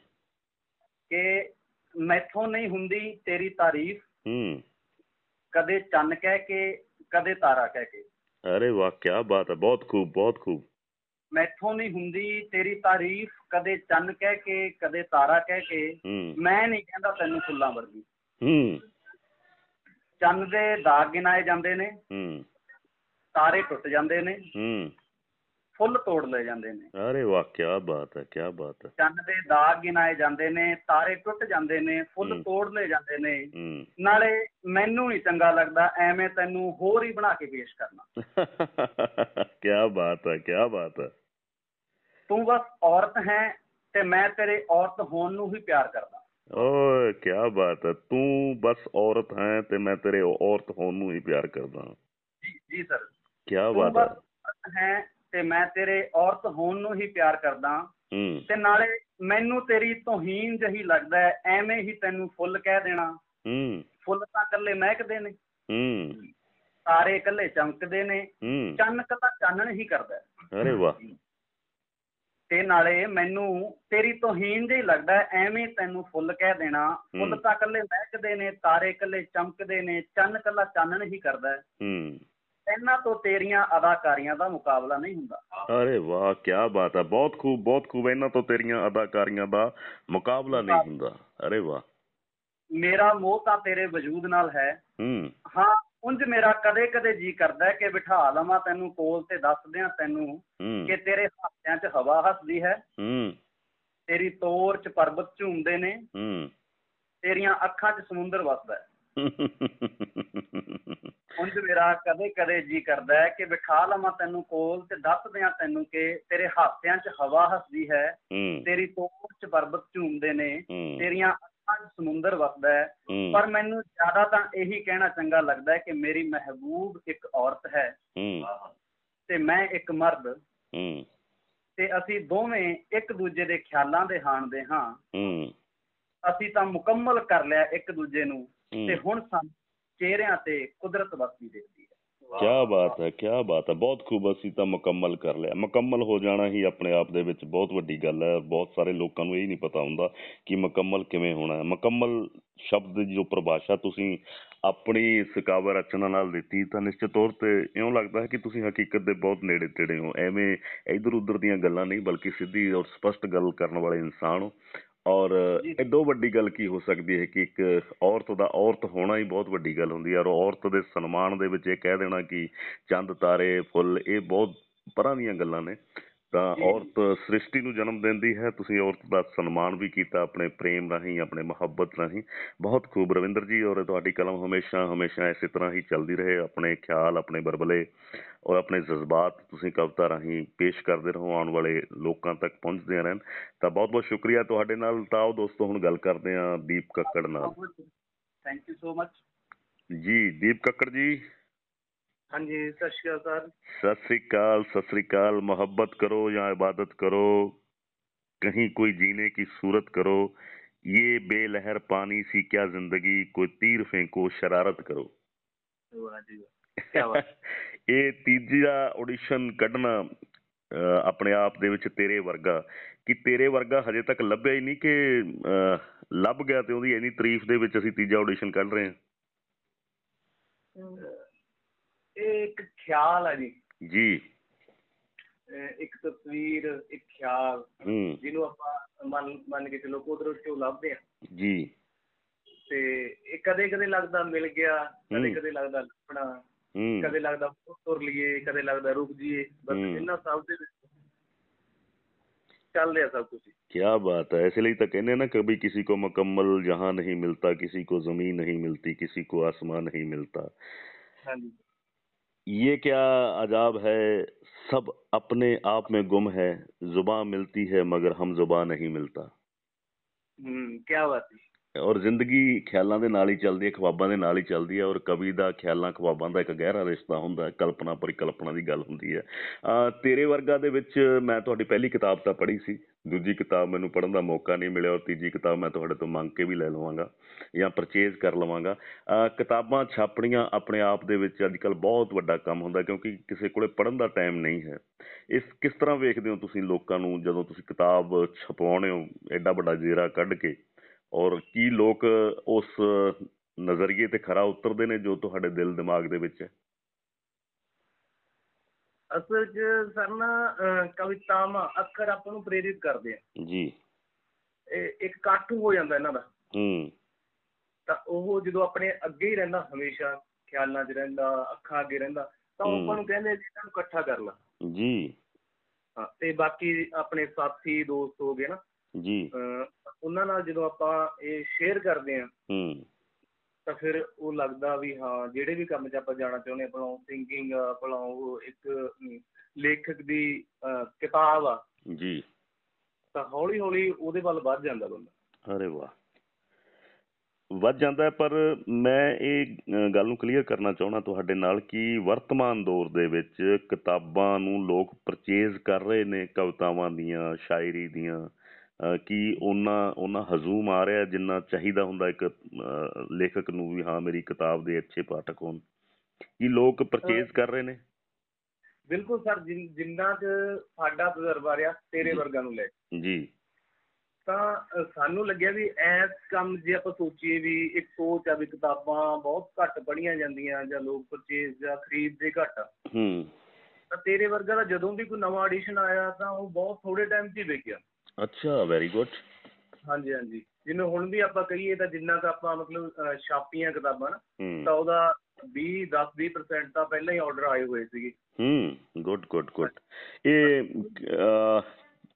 [SPEAKER 2] ਕਿ ਮੈਥੋਂ ਨਹੀਂ ਹੁੰਦੀ ਤੇਰੀ ਤਾਰੀਫ।
[SPEAKER 1] ਹੂੰ।
[SPEAKER 2] ਕਦੇ ਚੰਨ ਕਹਿ ਕੇ ਕਦੇ ਤਾਰਾ ਕਹਿ ਕੇ।
[SPEAKER 1] ਅਰੇ ਵਾਹ ਕੀ ਬਾਤ ਹੈ ਬਹੁਤ ਖੂਬ ਬਹੁਤ ਖੂਬ।
[SPEAKER 2] ਮੈਥੋਂ ਨਹੀਂ ਹੁੰਦੀ ਤੇਰੀ ਤਾਰੀਫ ਕਦੇ ਚੰਨ ਕਹਿ ਕੇ ਕਦੇ ਤਾਰਾ ਕਹਿ ਕੇ। ਮੈਂ ਨਹੀਂ ਕਹਿੰਦਾ ਤੈਨੂੰ ਫੁੱਲਾਂ ਵਰਗੀ।
[SPEAKER 1] ਹੂੰ।
[SPEAKER 2] ਚੰਨ ਦੇ ਦਾਗ ਗਿਨਾਏ ਜਾਂਦੇ ਨੇ
[SPEAKER 1] ਹੂੰ।
[SPEAKER 2] ਤਾਰੇ ਟੁੱਟ ਜਾਂਦੇ ਨੇ
[SPEAKER 1] ਹੂੰ।
[SPEAKER 2] ਫੁੱਲ ਤੋੜ ਲਏ ਜਾਂਦੇ ਨੇ।
[SPEAKER 1] ਅਰੇ ਵਾਹ ਕੀ ਬਾਤ ਹੈ ਕੀ ਬਾਤ ਹੈ।
[SPEAKER 2] ਚੰਨ ਦੇ ਦਾਗ ਗਿਨਾਏ ਜਾਂਦੇ ਨੇ ਤਾਰੇ ਟੁੱਟ ਜਾਂਦੇ ਨੇ ਫੁੱਲ। ਤੋੜ ਲਏ ਜਾਂਦੇ ਨੇ। ਨਾਲੇ ਮੈਨੂੰ ਨਹੀਂ ਚੰਗਾ ਲੱਗਦਾ ਐਵੇਂ ਤੈਨੂੰ ਹੋਰ ਹੀ ਬਣਾ ਕੇ ਪੇਸ਼ ਕਰਨਾ।
[SPEAKER 1] ਕੀ ਬਾਤ ਹੈ ਕੀ ਬਾਤ ਹੈ।
[SPEAKER 2] ਤੂੰ ਬਸ ਔਰਤ ਹੈ ਤੇ ਮੈਂ ਤੇਰੇ ਔਰਤ ਹੋਣ ਨੂੰ ਹੀ ਪਿਆਰ ਕਰਦਾ।
[SPEAKER 1] ਓਏ ਕੀ ਬਾਤ ਹੈ। ਤੂੰ ਬਸ ਔਰਤ ਹੈ ਤੇ ਮੈਂ ਤੇਰੇ ਔਰਤ ਹੋਣ ਨੂੰ ਹੀ ਪਿਆਰ ਕਰਦਾ।
[SPEAKER 2] ਜੀ ਜੀ ਸਰ।
[SPEAKER 1] ਕੀ ਬਾਤ ਹੈ।
[SPEAKER 2] ਹੈ ਤੇ ਮੈਂ ਤੇਰੇ ਔਰਤ ਹੋਣ ਨੂੰ ਹੀ ਪਿਆਰ ਕਰਦਾ।
[SPEAKER 1] ਹੂੰ।
[SPEAKER 2] ਤੇ ਨਾਲੇ ਮੈਨੂੰ ਤੇਰੀ ਤੋਹੀਨ ਜਹੀ ਲੱਗਦਾ ਐਵੇਂ ਹੀ ਤੈਨੂੰ ਫੁੱਲ ਕਹਿ ਦੇਣਾ।
[SPEAKER 1] ਹੂੰ।
[SPEAKER 2] ਫੁੱਲ ਤਾਂ ਇਕੱਲੇ ਮਹਿਕਦੇ ਨੇ।
[SPEAKER 1] ਹੂੰ।
[SPEAKER 2] ਤਾਰੇ ਇਕੱਲੇ ਚਮਕਦੇ ਨੇ। ਚੰਨ ਕੱਲਾ ਚਾਨਣ ਹੀ ਕਰਦਾ
[SPEAKER 1] ਅਰੇ ਵਾਹ।
[SPEAKER 2] ਤੇ ਨਾਲੇ ਮੈਨੂੰ ਤੇਰੀ ਤੋਹੀਨ ਜਿਹੀ ਲੱਗਦਾ ਐਵੇਂ ਤੈਨੂੰ ਫੁੱਲ ਕਹਿ ਦੇਣਾ। ਫੁੱਲ। ਤਾਂ ਇਕੱਲੇ ਮਹਿਕਦੇ ਨੇ ਤਾਰੇ ਇਕੱਲੇ ਚਮਕਦੇ ਨੇ ਚੰਨ ਕੱਲਾ ਚਾਨਣ ਹੀ ਕਰਦਾ ਹੈ।
[SPEAKER 1] ਹੂੰ।
[SPEAKER 2] ਇਹਨਾਂ ਤੋਂ ਤੇਰੀਆਂ ਅਦਾਕਾਰੀਆਂ ਦਾ ਮੁਕਾਬਲਾ ਨਹੀਂ ਹੁੰਦਾ।
[SPEAKER 1] ਅਰੇ ਵਾਹ ਕੀ ਬਾਤ ਹੈ। ਬਹੁਤ ਖੂਬ ਬਹੁਤ ਖੂਬ ਇਹਨਾਂ ਤੋਂ ਤੇਰੀਆਂ ਅਦਾਕਾਰੀਆਂ ਦਾ ਮੁਕਾਬਲਾ ਨਹੀਂ ਹੁੰਦਾ। ਅਰੇ ਵਾਹ।
[SPEAKER 2] ਮੇਰਾ ਮੋਹ ਤਾਂ ਤੇਰੇ ਵਜੂਦ ਨਾਲ ਹੈ।
[SPEAKER 1] ਹੂੰ।
[SPEAKER 2] ਹਾਂ ਉਂਝ ਮੇਰਾ ਕਦੇ ਕਦੇ ਜੀ ਕਰਦਾ ਹੈ ਕਿ ਬਿਠਾ ਲਵਾਂ ਤੈਨੂੰ ਕੋਲ ਤੇ ਦੱਸ ਦਿਆਂ ਤੈਨੂੰ ਕਿ ਤੇਰੇ ਹਾਸਿਆਂ 'ਚ ਹਵਾ ਹੱਸਦੀ ਹੈ।
[SPEAKER 1] ਹੂੰ।
[SPEAKER 2] ਤੇਰੀ ਤੋਰ 'ਚ ਪਰਬਤ ਝੂਮਦੇ ਨੇ।
[SPEAKER 1] ਹੂੰ।
[SPEAKER 2] ਤੇਰੀਆਂ ਅੱਖਾਂ 'ਚ ਸਮੁੰਦਰ ਵਸਦਾ ਹੈ। ਉਂਝ ਮੇਰਾ ਕਦੇ ਕਦੇ ਜੀ ਕਰਦਾ ਹੈ ਕਿ ਬਿਠਾ ਲਵਾਂ ਤੈਨੂੰ ਕੋਲ ਤੇ ਦੱਸ ਦਿਆਂ ਤੈਨੂੰ ਕਿ ਤੇਰੇ ਹਾਸਿਆਂ 'ਚ ਹਵਾ ਹੱਸਦੀ ਹੈ। ਤੇਰੀ ਤੋਰ 'ਚ ਪਰਬਤ ਝੂਮਦੇ ਨੇ। ਤੇਰੀਆਂ ਸਮੁੰਦਰ ਵਸਦਾ ਹੈ। ਪਰ ਮੈਨੂੰ ਜ਼ਿਆਦਾ ਤਾਂ ਇਹੀ ਕਹਿਣਾ ਚੰਗਾ ਲੱਗਦਾ ਹੈ ਕਿ ਮੇਰੀ ਮਹਿਬੂਬ ਇੱਕ ਔਰਤ ਹੈ। ਤੇ ਮੈਂ ਇੱਕ ਮਰਦ। ਤੇ ਅਸੀਂ ਦੋਵੇਂ ਇੱਕ ਦੂਜੇ ਦੇ ਖਿਆਲਾਂ ਦੇ ਹਾਣਦੇ ਹਾਂ।
[SPEAKER 1] ਹੂੰ।
[SPEAKER 4] ਅਸੀਂ ਤਾਂ ਮੁਕੰਮਲ ਕਰ ਲਿਆ ਇੱਕ ਦੂਜੇ ਨੂੰ। ਤੇ ਹੁਣ ਸਾਨੂੰ ਚਿਹਰਿਆਂ ਤੇ ਕੁਦਰਤ ਵਸਦੀ ਦੇਖਦੀ
[SPEAKER 1] ਕਿਆ ਬਾਤ ਹੈ, ਕਿਆ ਬਾਤ ਹੈ। ਬਹੁਤ ਖੂਬ ਅਸੀਂ ਤਾਂ ਮੁਕੰਮਲ ਕਰ ਲਿਆ। ਮੁਕੰਮਲ ਹੋ ਜਾਣਾ ਹੀ ਆਪਣੇ ਆਪ ਦੇ ਵਿੱਚ ਬਹੁਤ ਵੱਡੀ ਗੱਲ ਹੈ। ਬਹੁਤ ਸਾਰੇ ਲੋਕਾਂ ਨੂੰ ਇਹ ਨਹੀਂ ਪਤਾ ਹੁੰਦਾ ਕਿ ਮੁਕੰਮਲ ਕਿਵੇਂ ਹੋਣਾ ਹੈ। ਮੁਕੰਮਲ ਸ਼ਬਦ ਦੀ ਜੋ ਪਰਿਭਾਸ਼ਾ ਤੁਸੀਂ ਆਪਣੀ ਇਸ ਕਾਵਿ ਰਚਨਾ ਨਾਲ ਦਿੱਤੀ, ਤਾਂ ਨਿਸ਼ਚਿਤ ਤੌਰ ਤੇ ਇਉਂ ਲੱਗਦਾ ਹੈ ਕਿ ਤੁਸੀਂ ਹਕੀਕਤ ਦੇ ਬਹੁਤ ਨੇੜੇ ਤੇੜੇ ਹੋ। ਐਵੇਂ ਇਧਰ ਉਧਰ ਦੀਆਂ ਗੱਲਾਂ ਨਹੀਂ, ਬਲਕਿ ਸਿੱਧੀ ਔਰ ਸਪਸ਼ਟ ਗੱਲ ਕਰਨ ਵਾਲੇ ਇਨਸਾਨ ਹੋ। ਔਰ। ਇਦੋਂ ਵੱਡੀ ਗੱਲ ਕੀ ਹੋ ਸਕਦੀ ਹੈ ਕਿ ਇੱਕ ਔਰਤ ਦਾ ਔਰਤ ਹੋਣਾ ਹੀ ਬਹੁਤ ਵੱਡੀ ਗੱਲ ਹੁੰਦੀ ਹੈ ਔਰ ਔਰਤ ਦੇ ਸਨਮਾਨ ਦੇ ਵਿੱਚ ਇਹ ਕਹਿ ਦੇਣਾ ਕਿ ਚੰਦ ਤਾਰੇ ਫੁੱਲ ਇਹ ਬਹੁਤ ਪਰਾਂ ਦੀਆਂ ਗੱਲਾਂ ਨੇ ਤਾਂ। ਔਰਤ ਸ੍ਰਿਸ਼ਟੀ ਨੂੰ ਜਨਮ ਦਿੰਦੀ ਹੈ। ਤੁਸੀਂ ਔਰਤ ਦਾ ਸਨਮਾਨ ਵੀ ਕੀਤਾ ਆਪਣੇ ਪ੍ਰੇਮ ਰਾਹੀਂ ਆਪਣੇ ਮੁਹੱਬਤ ਰਾਹੀਂ। ਬਹੁਤ ਖੂਬ। ਰਵਿੰਦਰ ਜੀ ਔਰ ਤੁਹਾਡੀ ਕਲਮ ਹਮੇਸ਼ਾ ਹਮੇਸ਼ਾ ਇਸੇ ਤਰ੍ਹਾਂ ਹੀ ਚੱਲਦੀ ਰਹੇ। ਆਪਣੇ ਖਿਆਲ ਆਪਣੇ ਬਰਬਲੇ ਔਰ ਆਪਣੇ ਜਜ਼ਬਾਤ ਤੁਸੀਂ ਕਵਿਤਾ ਰਾਹੀਂ ਪੇਸ਼ ਕਰਦੇ ਰਹੋ। ਆਉਣ ਵਾਲੇ ਲੋਕਾਂ ਤੱਕ ਪਹੁੰਚਦੇ ਰਹਿਣ। ਤਾਂ ਬਹੁਤ ਬਹੁਤ ਸ਼ੁਕਰੀਆ ਤੁਹਾਡੇ ਨਾਲ। ਤਾਂ ਆਓ ਦੋਸਤੋ ਹੁਣ ਗੱਲ ਕਰਦੇ ਹਾਂ ਦੀਪ ਕੱਕੜ ਨਾਲ।
[SPEAKER 4] ਥੈਂਕ ਯੂ ਸੋ ਮਚ
[SPEAKER 1] ਜੀ ਦੀਪ ਕੱਕੜ ਜੀ।
[SPEAKER 4] ਹਾਂਜੀ ਸਤਿ ਸ਼੍ਰੀ ਅਕਾਲ
[SPEAKER 1] सत
[SPEAKER 4] ਸਰ
[SPEAKER 1] श्रीकाल सत श्रीकाल मोहब्बत करो या इबादत करो कहीं कोई जीने की सूरत करो ये बेलहर पानी सी क्या जिंदगी कोई तीर फेंको शरारत करो
[SPEAKER 4] ਵਾਹ ਜੀ ਵਾਹ। ਕਿਆ ਬਾਤ।
[SPEAKER 1] ਇਹ ਤੀਜਾ ਆਡੀਸ਼ਨ ਕੱਢਣਾ ਅਹ, ਆਪਣੇ ਆਪ ਦੇ ਵਿੱਚ ਤੇਰੇ ਵਰਗਾ ਕਿ ਤੇਰੇ ਵਰਗਾ ਹਜੇ ਤੱਕ ਲੱਭਿਆ ਹੀ ਨਹੀਂ ਕਿ ਅਹ, ਲੱਭ ਗਿਆ ਤੇ ਉਹਦੀ ਇੰਨੀ ਤਾਰੀਫ ਦੇ ਵਿੱਚ ਅਸੀਂ ਤੀਜਾ ਆਡੀਸ਼ਨ ਕੱਢ ਰਹੇ ਹਾਂ
[SPEAKER 4] ਇਹ ਇੱਕ ਖਿਆਲ ਆ ਜੀ।
[SPEAKER 1] ਜੀ।
[SPEAKER 4] ਇੱਕ ਤਸਵੀਰ ਇੱਕ ਖਿਆਲ। ਜਿਹਨੂੰ ਆਪਾਂ ਮੰਨ ਮੰਨ ਕੇ ਚਲੋ ਕੁਦਰਤ ਚੋਂ ਲੱਭਦੇ ਆ
[SPEAKER 1] ਜੀ।
[SPEAKER 4] ਤੇ ਇਹ ਕਦੇ ਕਦੇ ਲੱਗਦਾ ਮਿਲ ਗਿਆ ਕਦੇ ਕਦੇ ਲੱਗਦਾ ਲੱਭਣਾ ਕਦੇ ਲੱਗਦਾ ਤੁਰ ਲਈਏ ਕਦੇ ਲੱਗਦਾ ਰੁਕ ਜਾਈਏ। ਬਸ ਇਹਨਾਂ ਸਭ ਦੇ ਵਿੱਚ ਚੱਲ ਰਿਹਾ ਸਭ ਕੁਝ
[SPEAKER 1] ਕੀ ਬਾਤ ਹੈ। ਇਸ ਲਈ ਤਾਂ ਕਹਿੰਦੇ ਨਾ ਕਭੀ ਕਿਸੇ ਕੋ ਮੁਕੰਮਲ ਜਹਾਂ ਨਹੀਂ ਮਿਲਤਾ ਕਿਸੇ ਕੋ ਜ਼ਮੀਨ ਨਹੀਂ ਮਿਲਤੀ ਕਿਸੇ ਕੋ ਆਸਮਾਨ ਨਹੀਂ ਮਿਲਤਾ।
[SPEAKER 4] ਹਾਂਜੀ।
[SPEAKER 1] ये क्या अजाब है सब अपने आप में गुम है जुबा मिलती है मगर हम जुबा नहीं मिलता
[SPEAKER 4] ਹੂੰ ਕੀ ਬਾਤ ਹੈ
[SPEAKER 1] ਔਰ ਜ਼ਿੰਦਗੀ ਖਿਆਲਾਂ ਦੇ ਨਾਲ ਹੀ ਚੱਲਦੀ ਹੈ ਖਵਾਬਾਂ ਦੇ ਨਾਲ ਹੀ ਚੱਲਦੀ ਹੈ ਔਰ ਕਵੀ ਦਾ ਖਿਆਲਾਂ ਖਵਾਬਾਂ ਦਾ ਇੱਕ ਗਹਿਰਾ ਰਿਸ਼ਤਾ ਹੁੰਦਾ ਹੈ ਕਲਪਨਾ ਪਰਿਕਲਪਨਾ ਦੀ ਗੱਲ ਹੁੰਦੀ ਹੈ ਅਹ ਤੇਰੇ ਵਰਗਾ ਦੇ ਵਿੱਚ ਮੈਂ ਤੁਹਾਡੀ ਪਹਿਲੀ ਕਿਤਾਬ ਤਾਂ ਪੜ੍ਹੀ ਸੀ ਦੂਜੀ ਕਿਤਾਬ ਮੈਨੂੰ ਪੜ੍ਹਨ ਦਾ ਮੌਕਾ ਨਹੀਂ ਮਿਲਿਆ ਔਰ ਤੀਜੀ ਕਿਤਾਬ ਮੈਂ ਤੁਹਾਡੇ ਤੋਂ ਮੰਗ ਕੇ ਵੀ ਲੈ ਲਵਾਂਗਾ ਜਾਂ ਪਰਚੇਜ਼ ਕਰ ਲਵਾਂਗਾ। ਅਹ ਕਿਤਾਬਾਂ ਛਾਪਣੀਆਂ ਆਪਣੇ ਆਪ ਦੇ ਵਿੱਚ ਅੱਜ ਕੱਲ ਬਹੁਤ ਵੱਡਾ ਕੰਮ ਹੁੰਦਾ ਕਿਉਂਕਿ ਕਿਸੇ ਕੋਲੇ ਪੜ੍ਹਨ ਦਾ ਟਾਈਮ ਨਹੀਂ ਹੈ। ਇਸ ਕਿਸ ਤਰ੍ਹਾਂ ਵੇਖਦੇ ਹੋ ਤੁਸੀਂ ਲੋਕਾਂ ਨੂੰ ਜਦੋਂ ਤੁਸੀਂ ਕਿਤਾਬ ਛਪਵਾਉਣੇ ਹੋ, ਐਡਾ ਵੱਡਾ ਜੇਰਾ ਕੱਢ ਕੇ? ਔਰ ਕੀ ਲੋਕ ਉਸ ਨਜ਼ਰੀਏ ਤੇ ਖਰਾ ਉਤਰਦੇ ਨੇ ਜੋ ਤੁਹਾਡੇ ਦਿਲ ਦਿਮਾਗ ਦੇ ਵਿੱਚ ਹੈ?
[SPEAKER 4] ਅਸਲ 'ਚ ਸਰ ਨਾ ਕਵਿਤਾਵਾਂ ਅੱਖਰ ਆਪਾਂ ਨੂੰ ਪ੍ਰੇਰਿਤ ਕਰਦੇ ਆ।
[SPEAKER 1] ਜੀ।
[SPEAKER 4] ਇਹ ਇੱਕ ਇਕੱਠ ਹੋ ਜਾਂਦਾ ਇਹਨਾਂ ਦਾ।
[SPEAKER 1] ਹੂੰ।
[SPEAKER 4] ਤਾਂ ਉਹ ਜਦੋਂ ਆਪਣੇ ਅੱਗੇ ਹੀ ਰਹਿੰਦਾ ਹਮੇਸ਼ਾ ਖਿਆਲਾਂ 'ਚ ਰਹਿੰਦਾ ਅੱਖਾਂ ਅੱਗੇ ਰਹਿੰਦਾ ਤਾਂ ਉਹ। ਆਪਾਂ ਨੂੰ ਕਹਿੰਦੇ ਵੀ ਇਹਨਾਂ ਨੂੰ ਇਕੱਠਾ ਕਰ ਲਾ
[SPEAKER 1] ਜੀ।
[SPEAKER 4] ਹਾਂ ਤੇ ਬਾਕੀ ਆਪਣੇ ਸਾਥੀ ਦੋਸਤ ਹੋ ਗਏ ਨਾ।
[SPEAKER 1] ਜੀ।
[SPEAKER 4] ਉਹਨਾਂ ਨਾਲ ਜਦੋਂ ਆਪਾਂ ਇਹ ਸ਼ੇਅਰ ਕਰਦੇ ਆ
[SPEAKER 1] ਹੂੰ।
[SPEAKER 4] ਤਾਂ ਫਿਰ ਉਹ ਲੱਗਦਾ ਵੀ ਹਾਂ ਜਿਹੜੇ ਵੀ ਕੰਮ 'ਚ ਆਪਾਂ ਜਾਣਾ ਚਾਹੁੰਦੇ ਆਪਣਾ ਥਿੰਕਿੰਗ ਆਪਣਾ ਉਹ ਇੱਕ ਲੇਖਕ ਦੀ ਕਿਤਾਬ ਆ।
[SPEAKER 1] ਜੀ।
[SPEAKER 4] ਤਾਂ ਹੌਲੀ ਹੌਲੀ ਉਹਦੇ ਵੱਲ ਵੱਧ ਜਾਂਦਾ ਬੰਦਾ।
[SPEAKER 1] ਅਰੇ ਵਾਹ। ਵੱਧ ਜਾਂਦਾ ਹੈ ਪਰ ਮੈਂ ਇਹ ਗੱਲ ਨੂੰ ਕਲੀਅਰ ਕਰਨਾ ਚਾਹਣਾ ਤੁਹਾਡੇ ਨਾਲ ਕਿ ਵਰਤਮਾਨ ਦੌਰ ਦੇ ਵਿੱਚ ਕਿਤਾਬਾਂ ਨੂੰ ਲੋਕ ਪਰਚੇਜ਼ ਕਰ ਰਹੇ ਨੇ ਕਵਿਤਾਵਾਂ ਦੀਆਂ ਸ਼ਾਇਰੀ ਦੀਆਂ। ਕੀ ਉਹਨਾਂ ਉਹਨਾਂ ਹਜ਼ੂਮ ਆ ਰਿਹਾ ਜਿੰਨਾ ਚਾਹੀਦਾ ਹੁੰਦਾ ਇੱਕ ਲੇਖਕ ਨੂੰ ਵੀ ਹਾਂ ਮੇਰੀ ਕਿਤਾਬ ਦੇ ਅੱਛੇ ਪਾਠਕ ਹੋਣ। ਕੀ ਲੋਕ ਪਰਚੇਜ਼ ਕਰ ਰਹੇ ਨੇ?
[SPEAKER 4] ਬਿਲਕੁਲ ਸਰ ਜਿਨ- ਚ ਸਾਡਾ ਤਜਰਬਾ ਰਿਹਾ ਤੇਰੇ। ਵਰਗਾ ਨੂੰ ਲੈ ਕੇ।
[SPEAKER 1] ਜੀ।
[SPEAKER 4] ਤਾਂ ਸਾਨੂੰ ਲੱਗਿਆ ਵੀ ਐਸ ਕੰਮ ਜੇ ਆਪਾਂ ਸੋਚੀਏ ਵੀ ਇੱਕ ਸੋਚ ਆ ਵੀ ਕਿਤਾਬਾਂ ਬਹੁਤ ਘੱਟ ਪੜ੍ਹੀਆਂ ਜਾਂਦੀਆਂ ਜਾਂ ਲੋਕ ਪਰਚੇਜ਼ ਜਾਂ ਖਰੀਦਦੇ ਘੱਟ
[SPEAKER 1] ਹੂੰ।
[SPEAKER 4] ਤਾਂ ਤੇਰੇ ਵਰਗਾ ਦਾ ਜਦੋਂ ਵੀ ਕੋਈ ਨਵਾਂ ਐਡੀਸ਼ਨ ਆਇਆ ਤਾਂ ਉਹ ਬਹੁਤ ਥੋੜੇ ਟਾਈਮ 'ਚ ਹੀ ਵਿਕਿਆ
[SPEAKER 1] ਅੱਛਾ ਵੈਰੀ ਗੁੱਡ
[SPEAKER 4] ਹਾਂਜੀ ਹਾਂਜੀ। ਜਿਵੇਂ ਹੁਣ ਵੀ ਆਪਾਂ ਕਹੀਏ ਤਾਂ ਜਿੰਨਾ ਕੁ ਆਪਾਂ ਮਤਲਬ ਛਾਪੀਆਂ ਕਿਤਾਬਾਂ ਨਾ ਤਾਂ ਉਹਦਾ 20 10 20% ਤਾਂ ਪਹਿਲਾਂ ਹੀ ਆਰਡਰ ਆਏ ਹੋਏ ਸੀਗੇ।
[SPEAKER 1] ਹੂੰ ਗੁੱਡ ਗੁੱਡ ਗੁੱਡ ਇਹ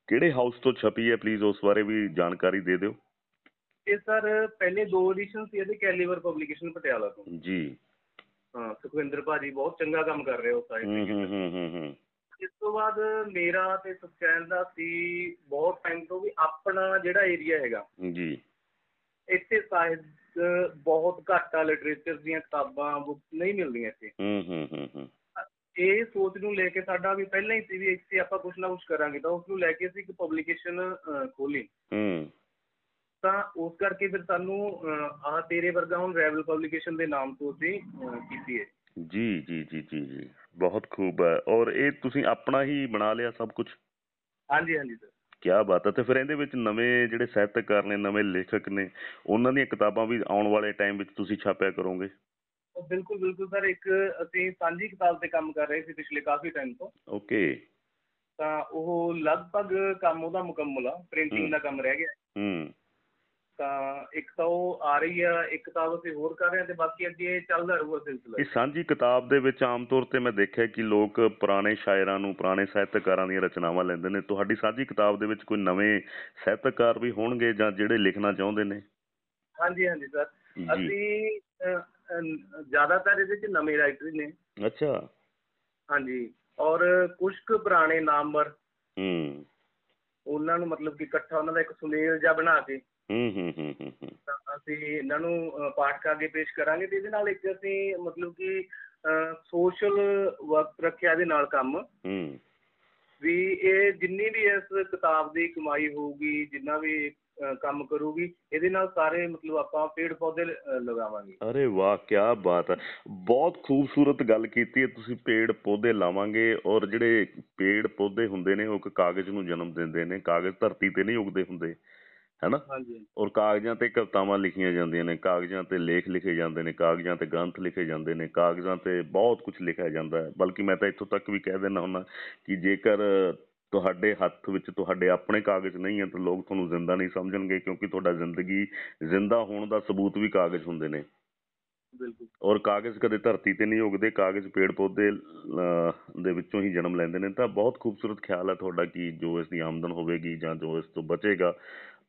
[SPEAKER 1] ਕਿਹੜੇ ਹਾਊਸ ਤੋਂ ਛਪੀ ਹੈ? ਪਲੀਜ਼ ਉਸ ਬਾਰੇ ਵੀ ਜਾਣਕਾਰੀ ਦੇ ਦਿਓ।
[SPEAKER 4] ਇਹ ਸਰ ਪਹਿਲੇ ਦੋ ਐਡੀਸ਼ਨ ਸੀ ਇਹਦੇ ਕੈਲੀਵਰ ਪਬਲੀਕੇਸ਼ਨ ਪਟਿਆਲਾ ਤੋਂ।
[SPEAKER 1] ਜੀ।
[SPEAKER 4] ਹਾਂ ਸੁਖਵਿੰਦਰ ਭਾਜੀ ਬਹੁਤ ਚੰਗਾ ਕੰਮ ਕਰ ਰਹੇ ਹੋ ਸਾਈਡ
[SPEAKER 1] ਹੂੰ
[SPEAKER 4] ਤੇ
[SPEAKER 1] ਹੂੰ ਹੂੰ ਹੂੰ ਹੂੰ।
[SPEAKER 4] ਇਸ ਤੋਂ ਬਾਅਦ ਮੇਰਾ ਤੇ ਸੁਖਚੈਨ ਦਾ ਸੀ ਬਹੁਤ ਟਾਈਮ ਤੋਂ ਵੀ ਆਪਣਾ ਜਿਹੜਾ ਏਰੀਆ ਹੈਗਾ।
[SPEAKER 1] ਜੀ।
[SPEAKER 4] ਇੱਥੇ ਸਾਹਿਤ ਬਹੁਤ ਘੱਟ ਆ ਲਿਟਰੇਚਰ ਦੀਆਂ ਕਿਤਾਬਾਂ ਬੁੱਕ ਨਹੀਂ ਮਿਲਦੀਆਂ ਇੱਥੇ।
[SPEAKER 1] ਹੂੰ ਹੂੰ ਹੂੰ ਹੂੰ।
[SPEAKER 4] ਇਹ ਸੋਚ ਨੂੰ ਲੈ ਕੇ ਸਾਡਾ ਵੀ ਪਹਿਲਾਂ ਹੀ ਸੀ ਵੀ ਇੱਥੇ ਆਪਾਂ ਕੁਝ ਨਾ ਕੁਝ ਕਰਾਂਗੇ ਤਾਂ ਉਸ ਨੂੰ ਲੈ ਕੇ ਅਸੀਂ ਇੱਕ ਪਬਲੀਕੇਸ਼ਨ ਖੋਲੀ
[SPEAKER 1] ਹੂੰ।
[SPEAKER 4] ਤਾਂ ਉਸ ਕਰਕੇ ਫਿਰ ਸਾਨੂੰ ਆਹ ਤੇਰੇ ਵਰਗਾ ਹੁਣ ਰੈਵਲ ਪਬਲੀਕੇਸ਼ਨ ਦੇ ਨਾਮ ਤੋਂ ਅਸੀਂ ਕੀਤੀ ਹੈ।
[SPEAKER 1] ਜੀ ਜੀ ਜੀ ਜੀ ਜੀ। ਬਹੁਤ ਖੂਬ ਹੈ। ਔਰ ਇਹ ਤੁਸੀਂ ਆਪਣਾ ਹੀ ਬਣਾ ਲਿਆ ਸਭ ਕੁਝ
[SPEAKER 4] ਹਾਂਜੀ ਹਾਂਜੀ ਸਰ।
[SPEAKER 1] ਕੀ ਬਾਤ ਹੈ। ਤੇ ਫਿਰ ਇਹਦੇ ਵਿੱਚ ਨਵੇਂ ਜਿਹੜੇ ਸਾਹਿਤਕਾਰ ਨੇ ਨਵੇਂ ਲੇਖਕ ਨੇ ਉਹਨਾਂ ਦੀਆਂ ਕਿਤਾਬਾਂ ਵੀ ਆਉਣ ਵਾਲੇ ਟਾਈਮ ਵਿੱਚ ਤੁਸੀਂ ਛਾਪਿਆ ਕਰੋਗੇ?
[SPEAKER 4] ਬਿਲਕੁਲ ਬਿਲਕੁਲ ਸਰ। ਇੱਕ ਅਸੀਂ ਸਾਂਝੀ ਕਿਤਾਬ ਤੇ ਕੰਮ ਕਰ ਰਹੇ ਸੀ ਪਿਛਲੇ ਕਾਫੀ ਟਾਈਮ ਤੋਂ।
[SPEAKER 1] ਓਕੇ।
[SPEAKER 4] ਤਾਂ ਉਹ ਲਗਭਗ ਕੰਮ ਉਹਦਾ ਮੁਕੰਮਲ ਆ। ਪ੍ਰਿੰਟਿੰਗ ਦਾ ਕੰਮ ਰਹਿ ਗਿਆ।
[SPEAKER 1] ਹੂੰ।
[SPEAKER 4] ਤਾਂ ਇੱਕ ਤਾਂ ਉਹ ਆ ਰਹੀ ਆ ਇੱਕ ਕਿਤਾਬ ਅਸੀਂ ਹੋਰ ਕਰ ਰਹੇ ਹਾਂ ਤੇ ਬਾਕੀ ਅੱਗੇ ਚੱਲਦਾ ਰਹੂਗਾ ਸਿਲਸਿਲਾ।
[SPEAKER 1] ਇਹ ਸਾਂਝੀ ਕਿਤਾਬ ਦੇ ਵਿੱਚ ਆਮ ਤੌਰ ਤੇ ਮੈਂ ਦੇਖਿਆ ਕਿ ਲੋਕ ਪੁਰਾਣੇ ਸ਼ਾਇਰਾਂ ਨੂੰ ਪੁਰਾਣੇ ਸਾਹਿਤਕਾਰਾਂ ਦੀਆਂ ਰਚਨਾਵਾਂ ਲੈਂਦੇ ਨੇ। ਤੁਹਾਡੀ ਸਾਂਝੀ ਕਿਤਾਬ ਦੇ ਵਿੱਚ ਕੋਈ ਨਵੇਂ ਸਾਹਿਤਕਾਰ ਵੀ ਹੋਣਗੇ ਜਾਂ ਜਿਹੜੇ ਲਿਖਣਾ ਚਾਹੁੰਦੇ ਨੇ?
[SPEAKER 4] ਹਾਂਜੀ ਹਾਂਜੀ ਸਰ। ਅਸੀਂ ਜ਼ਿਆਦਾਤਰ ਇਹਦੇ ਚ ਨਵੇਂ ਰਾਈਟਰ ਨੇ।
[SPEAKER 1] ਅੱਛਾ।
[SPEAKER 4] ਹਾਂਜੀ। ਔਰ ਕੁਝ ਕੁ ਪੁਰਾਣੇ ਨਾਮਵਰ।
[SPEAKER 1] ਹੂੰ।
[SPEAKER 4] ਉਹਨਾਂ ਨੂੰ ਮਤਲਬ ਕਿ ਇਕੱਠਾ ਉਹਨਾਂ ਦਾ ਇੱਕ ਸੁਮੇਲ ਜਿਹਾ ਬਣਾ ਕੇ ਤਾਂ ਅਸੀਂ ਇਹਨਾਂ ਨੂੰ ਪਾਠਕਾਂ ਅੱਗੇ ਪੇਸ਼ ਕਰਾਂਗੇ ਤੇ ਇਹਦੇ ਨਾਲ ਇੱਕ ਅਸੀਂ ਮਤਲਬ ਕਿ ਸੋਸ਼ਲ ਵਰਕ ਰੱਖਿਆ ਇਹਦੇ ਨਾਲ ਕੰਮ। ਵੀ ਇਹ ਜਿੰਨੀ ਵੀ ਇਸ ਕਿਤਾਬ ਦੀ ਕਮਾਈ ਹੋਊਗੀ ਜਿੰਨਾ ਵੀ ਕੰਮ ਕਰੂਗੀ ਇਹਦੇ ਨਾਲ ਸਾਰੇ ਮਤਲਬ ਆਪਾਂ ਪੇੜ ਪੌਦੇ ਲਗਾਵਾਂਗੇ।
[SPEAKER 1] ਅਰੇ ਵਾਹ ਕੀ ਬਾਤ ਹੈ। ਬਹੁਤ ਖੂਬਸੂਰਤ ਗੱਲ ਕੀਤੀ ਹੈ ਤੁਸੀਂ ਪੇੜ ਪੌਦੇ ਲਾਵਾਂਗੇ ਔਰ ਜਿਹੜੇ ਪੇੜ ਪੌਦੇ ਹੁੰਦੇ ਨੇ ਉਹ ਕਾਗਜ਼ ਨੂੰ ਜਨਮ ਦਿੰਦੇ ਨੇ। ਕਾਗਜ਼ ਧਰਤੀ ਤੇ ਨਹੀਂ ਉਗਦੇ ਹੁੰਦੇ। ਹੈਨਾ?
[SPEAKER 4] ਹਾਂਜੀ।
[SPEAKER 1] ਔਰ ਕਾਗਜ਼ਾਂ ਤੇ ਕਵਿਤਾਵਾਂ ਲਿਖੀਆਂ ਜਾਂਦੀਆਂ ਨੇ ਕਾਗਜ਼ਾਂ ਤੇ ਲੇਖ ਲਿਖੇ ਜਾਂਦੇ ਨੇ ਕਾਗਜ਼ਾਂ ਤੇ ਗ੍ਰੰਥ ਲਿਖੇ ਜਾਂਦੇ ਨੇ ਕਾਗਜ਼ਾਂ ਤੇ ਬਹੁਤ ਕੁਝ ਲਿਖਿਆ ਜਾਂਦਾ ਹੈ। ਬਲਕਿ ਮੈਂ ਤਾਂ ਇੱਥੋਂ ਤੱਕ ਵੀ ਕਹਿ ਦਿੰਦਾ ਹੁੰਦਾ ਕਿ ਜੇਕਰ ਤੁਹਾਡੇ ਹੱਥ ਵਿੱਚ ਤੁਹਾਡੇ ਆਪਣੇ ਕਾਗਜ਼ ਨਹੀਂ ਹੈ ਤਾਂ ਲੋਕ ਤੁਹਾਨੂੰ ਜ਼ਿੰਦਾ ਨਹੀਂ ਸਮਝਣਗੇ ਕਿਉਂਕਿ ਤੁਹਾਡਾ ਜ਼ਿੰਦਗੀ ਜ਼ਿੰਦਾ ਹੋਣ ਦਾ ਸਬੂਤ ਵੀ ਕਾਗਜ਼ ਹੁੰਦੇ ਨੇ।
[SPEAKER 4] ਬਿਲਕੁਲ।
[SPEAKER 1] ਔਰ ਕਾਗਜ਼ ਕਦੇ ਧਰਤੀ ਤੇ ਨਹੀਂ ਉਗਦੇ ਕਾਗਜ਼ ਪੇੜ ਪੌਦੇ ਦੇ ਵਿੱਚੋਂ ਹੀ ਜਨਮ ਲੈਂਦੇ ਨੇ। ਤਾਂ ਬਹੁਤ ਖੂਬਸੂਰਤ ਖਿਆਲ ਹੈ ਤੁਹਾਡਾ ਕਿ ਜੋ ਇਸ ਦੀ ਆਮਦਨ ਹੋਵੇਗੀ ਜਾਂ ਜੋ ਇਸ ਤੋਂ ਬਚੇਗਾ।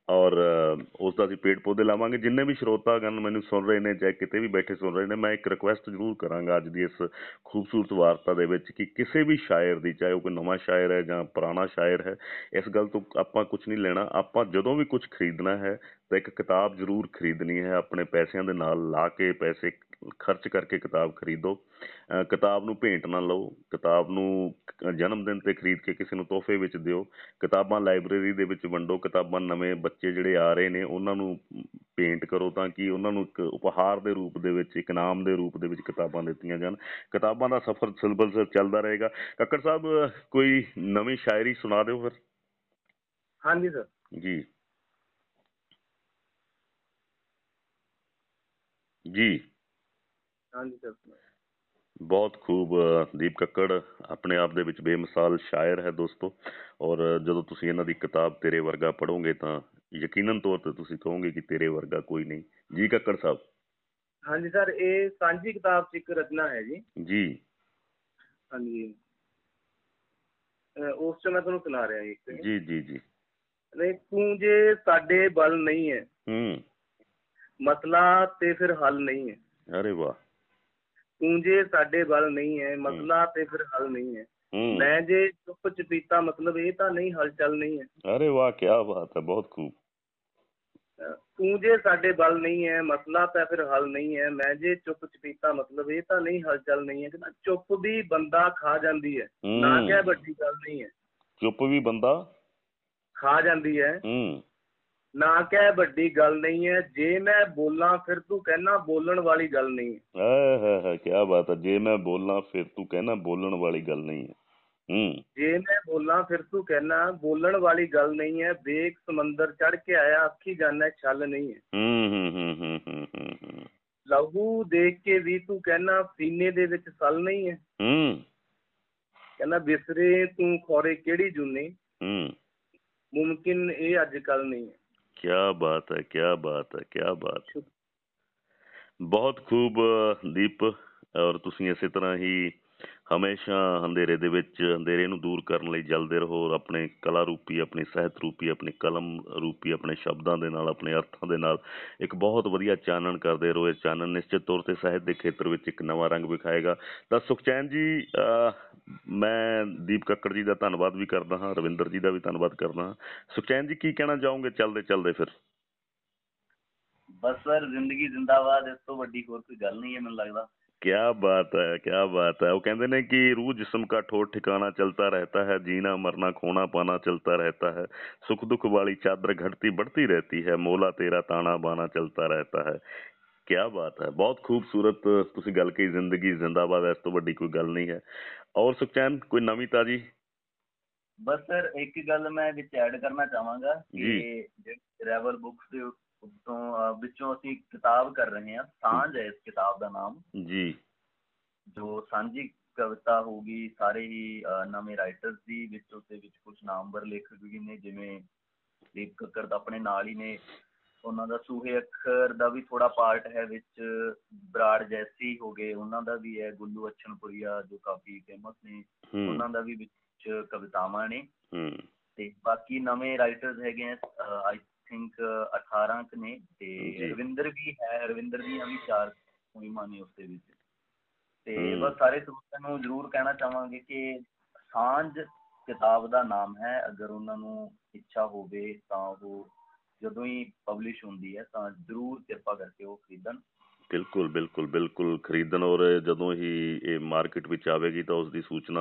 [SPEAKER 1] ਔਰ ਅਹ, ਉਸ ਦਾ ਅਸੀਂ ਪੇੜ ਪੌਦੇ ਲਾਵਾਂਗੇ। ਜਿੰਨੇ ਵੀ ਸਰੋਤਾਗਣ ਮੈਨੂੰ ਸੁਣ ਰਹੇ ਨੇ ਚਾਹੇ ਕਿਤੇ ਵੀ ਬੈਠੇ ਸੁਣ ਰਹੇ ਨੇ ਮੈਂ ਇੱਕ ਰਿਕੁਐਸਟ ਜ਼ਰੂਰ ਕਰਾਂਗਾ ਅੱਜ ਦੀ ਇਸ ਖੂਬਸੂਰਤ ਵਾਰਤਾ ਦੇ ਵਿੱਚ ਕਿ ਕਿਸੇ ਵੀ ਸ਼ਾਇਰ ਦੀ ਚਾਹੇ ਉਹ ਕੋਈ ਨਵਾਂ ਸ਼ਾਇਰ ਹੈ ਜਾਂ ਪੁਰਾਣਾ ਸ਼ਾਇਰ ਹੈ ਇਸ ਗੱਲ ਤੋਂ ਆਪਾਂ ਕੁਝ ਨਹੀਂ ਲੈਣਾ। ਆਪਾਂ ਜਦੋਂ ਵੀ ਕੁਝ ਖਰੀਦਣਾ ਹੈ ਤਾਂ ਇੱਕ ਕਿਤਾਬ ਜ਼ਰੂਰ ਖਰੀਦਣੀ ਹੈ ਆਪਣੇ ਪੈਸਿਆਂ ਦੇ ਨਾਲ ਲਾ ਕੇ ਪੈਸੇ ਖਰਚ ਕਰਕੇ ਕਿਤਾਬ ਖਰੀਦੋ। ਕਿਤਾਬ ਨੂੰ ਭੇਂਟ ਨਾ ਲਓ ਕਿਤਾਬ ਨੂੰ ਜਨਮ ਦਿਨ ਤੇ ਖਰੀਦ ਕੇ ਕਿਸੇ ਨੂੰ ਤੋਹਫੇ ਵਿੱਚ ਦਿਓ। ਕਿਤਾਬਾਂ ਲਾਇਬ੍ਰੇਰੀ ਦੇ ਵਿੱਚ ਵੰਡੋ ਕਿਤਾਬਾਂ ਨਵੇਂ ਬੱਚੇ ਜਿਹੜੇ ਆ ਰਹੇ ਨੇ ਉਹਨਾਂ ਨੂੰ ਪੇਂਟ ਕਰੋ ਤਾਂ ਕਿ ਉਹਨਾਂ ਨੂੰ ਇੱਕ ਉਪਹਾਰ ਦੇ ਰੂਪ ਦੇ ਵਿੱਚ ਇੱਕ ਇਨਾਮ ਦੇ ਰੂਪ ਦੇ ਵਿੱਚ ਕਿਤਾਬਾਂ ਦਿੱਤੀਆਂ ਜਾਣ। ਕਿਤਾਬਾਂ ਦਾ ਸਫ਼ਰ ਸਿਲਸਿਲਾ ਚੱਲਦਾ ਰਹੇਗਾ। ਕੱਕੜ ਸਾਹਿਬ ਕੋਈ ਨਵੀਂ ਸ਼ਾਇਰੀ ਸੁਣਾ ਦਿਓ ਫਿਰ।
[SPEAKER 4] ਹਾਂਜੀ ਸਰ
[SPEAKER 1] ਜੀ। ਜੀ।
[SPEAKER 4] ਹਾਂਜੀ ਸਰ।
[SPEAKER 1] ਬਹੁਤ ਖੂਬ ਦੀਪ ਕੱਕੜ ਆਪਣੇ ਆਪ ਦੇ ਵਿੱਚ ਬੇਮਿਸਾਲ ਸ਼ਾਇਰ ਹੈ ਦੋਸਤੋ। ਔਰ ਜਦੋਂ ਤੁਸੀਂ ਇਹਨਾਂ ਦੀ ਕਿਤਾਬ ਤੇਰੇ ਵਰਗਾ ਪੜ੍ਹੋਗੇ ਤਾਂ ਯਕੀਨਨ ਤੌਰ ਤੇ ਤੁਸੀਂ ਕਹੋਗੇ ਕਿ ਤੇਰੇ ਵਰਗਾ ਕੋਈ ਨਹੀਂ। ਜੀ ਕੱਕੜ ਸਾਹਿਬ।
[SPEAKER 4] ਹਾਂਜੀ ਸਰ ਇਹ ਸਾਂਝੀ ਕਿਤਾਬ 'ਚ ਇੱਕ ਰਚਨਾ ਹੈ ਜੀ।
[SPEAKER 1] ਜੀ।
[SPEAKER 4] ਹਾਂਜੀ। ਉਸ 'ਚ ਮੈਂ ਤੁਹਾਨੂੰ ਸੁਣਾ ਰਿਹਾ ਇੱਕ।
[SPEAKER 1] ਜੀ ਜੀ ਜੀ।
[SPEAKER 4] ਨਹੀਂ ਤੂੰ ਜੇ ਸਾਡੇ ਬਲ ਨਹੀਂ ਹੈ
[SPEAKER 1] ਹੂੰ।
[SPEAKER 4] ਮਸਲਾ ਤੇ ਫਿਰ ਹੱਲ ਨਹੀਂ ਹੈ।
[SPEAKER 1] ਅਰੇ ਵਾਹ।
[SPEAKER 4] ਤੂੰ ਜੇ ਸਾਡੇ ਬਲ ਨਹੀਂ ਹੈ ਮਸਲਾ ਤੇ ਫਿਰ ਹੱਲ ਨਹੀਂ ਹੈ।
[SPEAKER 1] ਹੂੰ।
[SPEAKER 4] ਮੈਂ ਜੇ ਚੁੱਪ ਚਪੀਤਾ ਮਤਲਬ ਇਹ ਤਾਂ ਨਹੀਂ ਹਲਚਲ ਨਹੀਂ ਹੈ।
[SPEAKER 1] ਅਰੇ ਵਾਹ ਕੀ ਬਾਤ ਹੈ ਬਹੁਤ ਖੂਬ।
[SPEAKER 4] ਅਹ ਤੂੰ ਜੇ ਸਾਡੇ ਬਲ ਨਹੀਂ ਹੈ ਮਸਲਾ ਤਾਂ ਫਿਰ ਹੱਲ ਨਹੀਂ ਹੈ। ਮੈਂ ਜੇ ਚੁੱਪ ਚਪੀਤਾ ਮਤਲਬ ਇਹ ਤਾਂ ਨਹੀਂ ਹਲਚਲ ਨਹੀਂ ਹੈ ਕਹਿੰਦਾ ਚੁੱਪ ਵੀ ਬੰਦਾ ਖਾ ਜਾਂਦੀ ਹੈ। ਨਾ
[SPEAKER 1] ਹੂੰ
[SPEAKER 4] ਕਹਿ ਵੱਡੀ ਗੱਲ ਨਹੀਂ ਹੈ।
[SPEAKER 1] ਚੁੱਪ ਵੀ ਬੰਦਾ
[SPEAKER 4] ਖਾ ਜਾਂਦੀ ਹੈ।
[SPEAKER 1] ਹੂੰ।
[SPEAKER 4] ਨਾ ਕਹਿ ਵੱਡੀ ਗੱਲ ਨਹੀਂ ਹੈ ਜੇ ਮੈਂ ਬੋਲਾਂ ਫਿਰ ਤੂੰ ਕਹਿਣਾ ਬੋਲਣ ਵਾਲੀ ਗੱਲ ਨਹੀਂ ਹੈ।
[SPEAKER 1] ਆਹ ਹਾ ਹਾ ਕੀ ਬਾਤ ਹੈ ਜੇ ਮੈਂ ਬੋਲਾਂ ਫਿਰ ਤੂੰ ਕਹਿਣਾ ਬੋਲਣ ਵਾਲੀ ਗੱਲ ਨਹੀਂ ਹੈ। ਹੂੰ।
[SPEAKER 4] ਜੇ ਮੈਂ ਬੋਲਾਂ ਫਿਰ ਤੂੰ ਕਹਿਣਾ ਬੋਲਣ ਵਾਲੀ ਗੱਲ ਨਹੀਂ ਹੈ ਵੇਖ ਸਮੁੰਦਰ ਚੜ ਕੇ ਆਇਆ ਅੱਖੀ ਜਾਣਾ ਛਲ ਨਹੀਂ ਹੈ।
[SPEAKER 1] ਹੂੰ ਹੂੰ ਹੂੰ ਹੂੰ ਹੂੰ
[SPEAKER 4] ਲਹੂ ਦੇਖ ਕੇ ਵੀ ਤੂੰ ਕਹਿਣਾ ਸੀਨੇ ਦੇ ਵਿੱਚ ਸਲ ਨਹੀਂ ਹੈ।
[SPEAKER 1] ਹੂੰ।
[SPEAKER 4] ਕਹਿੰਦਾ ਬਿਸਰੇ ਤੂੰ ਖੋਰੇ ਕਿਹੜੀ ਜੁਨੀ?
[SPEAKER 1] ਹੂੰ।
[SPEAKER 4] ਮੁਮਕਿਨ ਇਹ ਅੱਜ ਕੱਲ ਨਹੀਂ ਹੈ।
[SPEAKER 1] ਕੀ ਬਾਤ ਹੈ ਕੀ ਬਾਤ ਹੈ ਕੀ ਬਾਤ ਬਹੁਤ ਖੂਬ ਦੀਪ ਔਰ ਤੁਸੀਂ ਇਸੇ ਤਰ੍ਹਾਂ ਹੀ ਹਮੇਸ਼ਾ ਅੰਧੇਰੇ ਦੇ ਵਿੱਚ ਅੰਧੇਰੇ ਨੂੰ ਦੂਰ ਕਰਨ ਲਈ ਜਲਦੇ ਰਹੋ ਔਰ ਆਪਣੇ ਕਲਾ ਰੂਪੀ ਆਪਣੀ ਸਾਹਿਤ ਰੂਪੀ ਆਪਣੀ ਕਲਮ ਰੂਪੀ ਆਪਣੇ ਸ਼ਬਦਾਂ ਦੇ ਨਾਲ ਆਪਣੇ ਅਰਥਾਂ ਦੇ ਨਾਲ ਇੱਕ ਬਹੁਤ ਵਧੀਆ ਚਾਨਣ ਕਰਦੇ ਰਹੋ। ਇਹ ਚਾਨਣ ਨਿਸ਼ਚਿਤ ਤੌਰ ਤੇ ਸਾਹਿਤ ਦੇ ਖੇਤਰ ਵਿੱਚ ਇੱਕ ਨਵਾਂ ਰੰਗ ਵਿਖਾਏਗਾ। ਤਾਂ ਸੁਖਚੈਨ ਜੀ ਅ, ਮੈਂ ਦੀਪ ਕੱਕੜ ਜੀ ਦਾ ਧੰਨਵਾਦ ਵੀ ਕਰਦਾ ਹਾਂ ਰਵਿੰਦਰ ਜੀ ਦਾ ਵੀ ਧੰਨਵਾਦ ਕਰਦਾ ਹਾਂ। ਸੁਖਚੈਨ ਜੀ ਕੀ ਕਹਿਣਾ ਚਾਹੋਗੇ? ਚੱਲਦੇ ਚੱਲਦੇ ਫਿਰ।
[SPEAKER 3] ਬਸ ਸਰ ਜ਼ਿੰਦਗੀ ਜ਼ਿੰਦਾਬਾਦ ਇਸ ਤੋਂ ਵੱਡੀ ਹੋਰ ਕੋਈ ਗੱਲ ਨਹੀਂ ਹੈ ਮੈਨੂੰ ਲੱਗਦਾ।
[SPEAKER 1] क्या बात है क्या बात है वो कहते ने कि रूह जिस्म का ठोर ठिकाना चलता रहता है जीना मरना खोना पाना चलता रहता है सुख दुख वाली चादर घटती बढ़ती रहती है ਮੋਲਾ ਤੇਰਾ ਤਾਣਾ ਬਾਣਾ ਚਲਤਾ ਰਹਿਤਾ ਹੈ क्या ਬਾਤ ਹੈ ਬਹੁਤ ਖੂਬਸੂਰਤ ਤੁਸੀਂ ਗੱਲ ਕਹੀ ਜ਼ਿੰਦਗੀ ਜ਼ਿੰਦਾਬਾਦ ਹੈ, ਇਸ ਤੋਂ ਵੱਡੀ ਕੋਈ ਗੱਲ ਨਹੀਂ ਹੈ ਔਰ ਸੁਖਚੈਨ ਕੋਈ ਨਵੀਂ ਤਾਜੀ
[SPEAKER 3] ਬਸ ਸਰ ਇੱਕ ਗੱਲ ਮੈਂ ਵਿੱਚ ਐਡ ਕਰਨਾ ਚਾਹਾਂਗਾ
[SPEAKER 1] ਜੀ।
[SPEAKER 3] ਕਿ ਰੈਵਲ ਬੁੱਕਸ ਦੇ ਤੋਂ ਵਿੱਚੋਂ ਅਸੀਂ ਕਿਤਾਬ ਕਰ ਰਹੇ ਹਾਂ ਸਾਂਝ ਹੈ ਇਸ ਕਿਤਾਬ ਦਾ ਨਾਮ।
[SPEAKER 1] ਜੀ।
[SPEAKER 3] ਜੋ ਸਾਂਝੀ ਕਵਿਤਾ ਹੋਗੀ ਸਾਰੇ ਹੀ ਨਵੇਂ ਰਾਈਟਰਸ ਦੀ ਵਿੱਚ ਉਸਦੇ ਵਿੱਚ ਕੁਝ ਨਾਮਵਰ ਲੇਖਕ ਵੀ ਨੇ ਜਿਵੇਂ ਦੀਪ ਕੱਕਰ ਤਾਂ ਆਪਣੇ ਨਾਲ ਹੀ ਨੇ। ਉਹਨਾਂ ਦਾ ਸੂਹੇ ਅੱਖਰ ਦਾ ਵੀ ਥੋੜਾ ਪਾਰਟ ਹੈ ਵਿੱਚ ਬਰਾੜ ਜੈਸੀ ਹੋ ਗਏ। ਉਹਨਾਂ ਦਾ ਵੀ ਹੈ ਗੁੱਲੂ ਅਛਨਪੁਰੀਆ ਜੋ ਕਾਫੀ ਫੇਮਸ ਨੇ। ਉਹਨਾਂ ਦਾ ਵੀ ਵਿੱਚ ਕਵਿਤਾਵਾਂ ਨੇ। ਤੇ ਬਾਕੀ ਨਵੇਂ ਰਾਈਟਰਸ ਹੈਗੇ ਆ ਆਈ ਥਿੰਕ 18 ਕੁ ਨੇ ਤੇ। ਰਵਿੰਦਰ ਵੀ ਹੈ ਰਵਿੰਦਰ ਦੀਆਂ ਵੀ ਚਾਰ ਮੁਹਿੰਮਾਂ ਨੇ ਉਸ ਦੇ ਵਿੱਚ ਤੇ। ਬਸ ਸਾਰੇ ਸਰੋਤਿਆਂ ਨੂੰ ਜ਼ਰੂਰ ਕਹਿਣਾ ਚਾਹਾਂਗੇ ਕਿ ਸਾਂਝ ਕਿਤਾਬ ਦਾ ਨਾਮ ਹੈ ਅਗਰ ਉਹਨਾਂ ਨੂੰ ਇੱਛਾ ਹੋਵੇ ਤਾਂ ਉਹ ਜਦੋਂ ਹੀ ਪਬਲਿਸ਼ ਹੁੰਦੀ ਹੈ ਤਾਂ ਜ਼ਰੂਰ ਕਿਰਪਾ ਕਰਕੇ ਉਹ ਖਰੀਦਣ
[SPEAKER 1] ਬਿਲਕੁਲ ਬਿਲਕੁਲ ਬਿਲਕੁਲ ਖਰੀਦਣ ਔਰ ਜਦੋਂ ਹੀ ਇਹ ਮਾਰਕੀਟ ਵਿੱਚ ਆਵੇਗੀ ਤਾਂ ਉਸ ਦੀ ਸੂਚਨਾ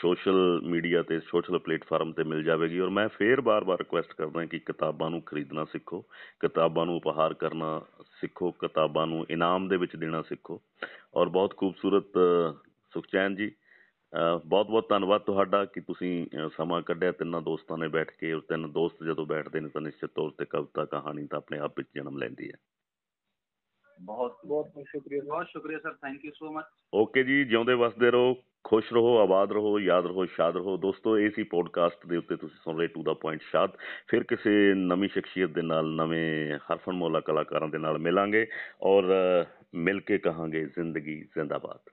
[SPEAKER 1] ਸੋਸ਼ਲ ਮੀਡੀਆ ਤੇ ਸੋਸ਼ਲ ਪਲੇਟਫਾਰਮ ਤੇ ਮਿਲ ਜਾਵੇਗੀ ਔਰ ਮੈਂ ਫੇਰ ਬਾਰ-ਬਾਰ ਰਿਕੁਐਸਟ ਕਰਦਾ ਕਿ ਕਿਤਾਬਾਂ ਨੂੰ ਖਰੀਦਣਾ ਸਿੱਖੋ ਕਿਤਾਬਾਂ ਨੂੰ ਉਪਹਾਰ ਕਰਨਾ ਸਿੱਖੋ ਕਿਤਾਬਾਂ ਨੂੰ ਇਨਾਮ ਦੇ ਵਿੱਚ ਦੇਣਾ ਸਿੱਖੋ ਔਰ ਬਹੁਤ ਖੂਬਸੂਰਤ ਅ, ਸੁਖਚੈਨ ਜੀ ਬਹੁਤ ਬਹੁਤ ਧੰਨਵਾਦ ਤੁਹਾਡਾ ਕਿ ਤੁਸੀਂ ਅ, ਸਮਾਂ ਕੱਢਿਆ ਤਿੰਨਾਂ ਦੋਸਤਾਂ ਨੇ ਬੈਠ ਕੇ ਔਰ ਤਿੰਨ ਦੋਸਤ ਜਦੋਂ ਬੈਠਦੇ ਨੇ ਤਾਂ ਨਿਸ਼ਚਿਤ ਤੌਰ ਤੇ ਕਵਿਤਾ ਕਹਾਣੀ ਤਾਂ ਆਪਣੇ ਆਪ ਵਿੱਚ ਜਨਮ ਲੈਂਦੀ ਹੈ।
[SPEAKER 3] ਬਹੁਤ
[SPEAKER 2] ਬਹੁਤ ਸ਼ੁਕਰੀਆ ਬਹੁਤ ਸ਼ੁਕਰੀਆ sir thank you so much
[SPEAKER 1] okay ਜੀ ਜਿਉਂਦੇ ਵਸਦੇ ਰਹੋ ਖੁਸ਼ ਰਹੋ ਆਬਾਦ ਰਹੋ ਯਾਦ ਰਹੋ ਸ਼ਾਦ ਰਹੋ। ਦੋਸਤੋ ਇਹ ਸੀ ਪੋਡਕਾਸਟ ਦੇ ਉੱਤੇ ਤੁਸੀਂ ਸੁਣ ਰਹੇ ਟੂ ਦਾ ਪੁਆਇੰਟ ਸ਼ਾਦ। ਫਿਰ ਕਿਸੇ ਨਵੀਂ ਸ਼ਖਸੀਅਤ ਦੇ ਨਾਲ ਨਵੇਂ ਹਰਫਨ ਮੌਲਾ ਕਲਾਕਾਰਾਂ ਦੇ ਨਾਲ ਮਿਲਾਂਗੇ ਔਰ ਮਿਲ ਕੇ ਕਹਾਂਗੇ ਜ਼ਿੰਦਗੀ ਜ਼ਿੰਦਾਬਾਦ।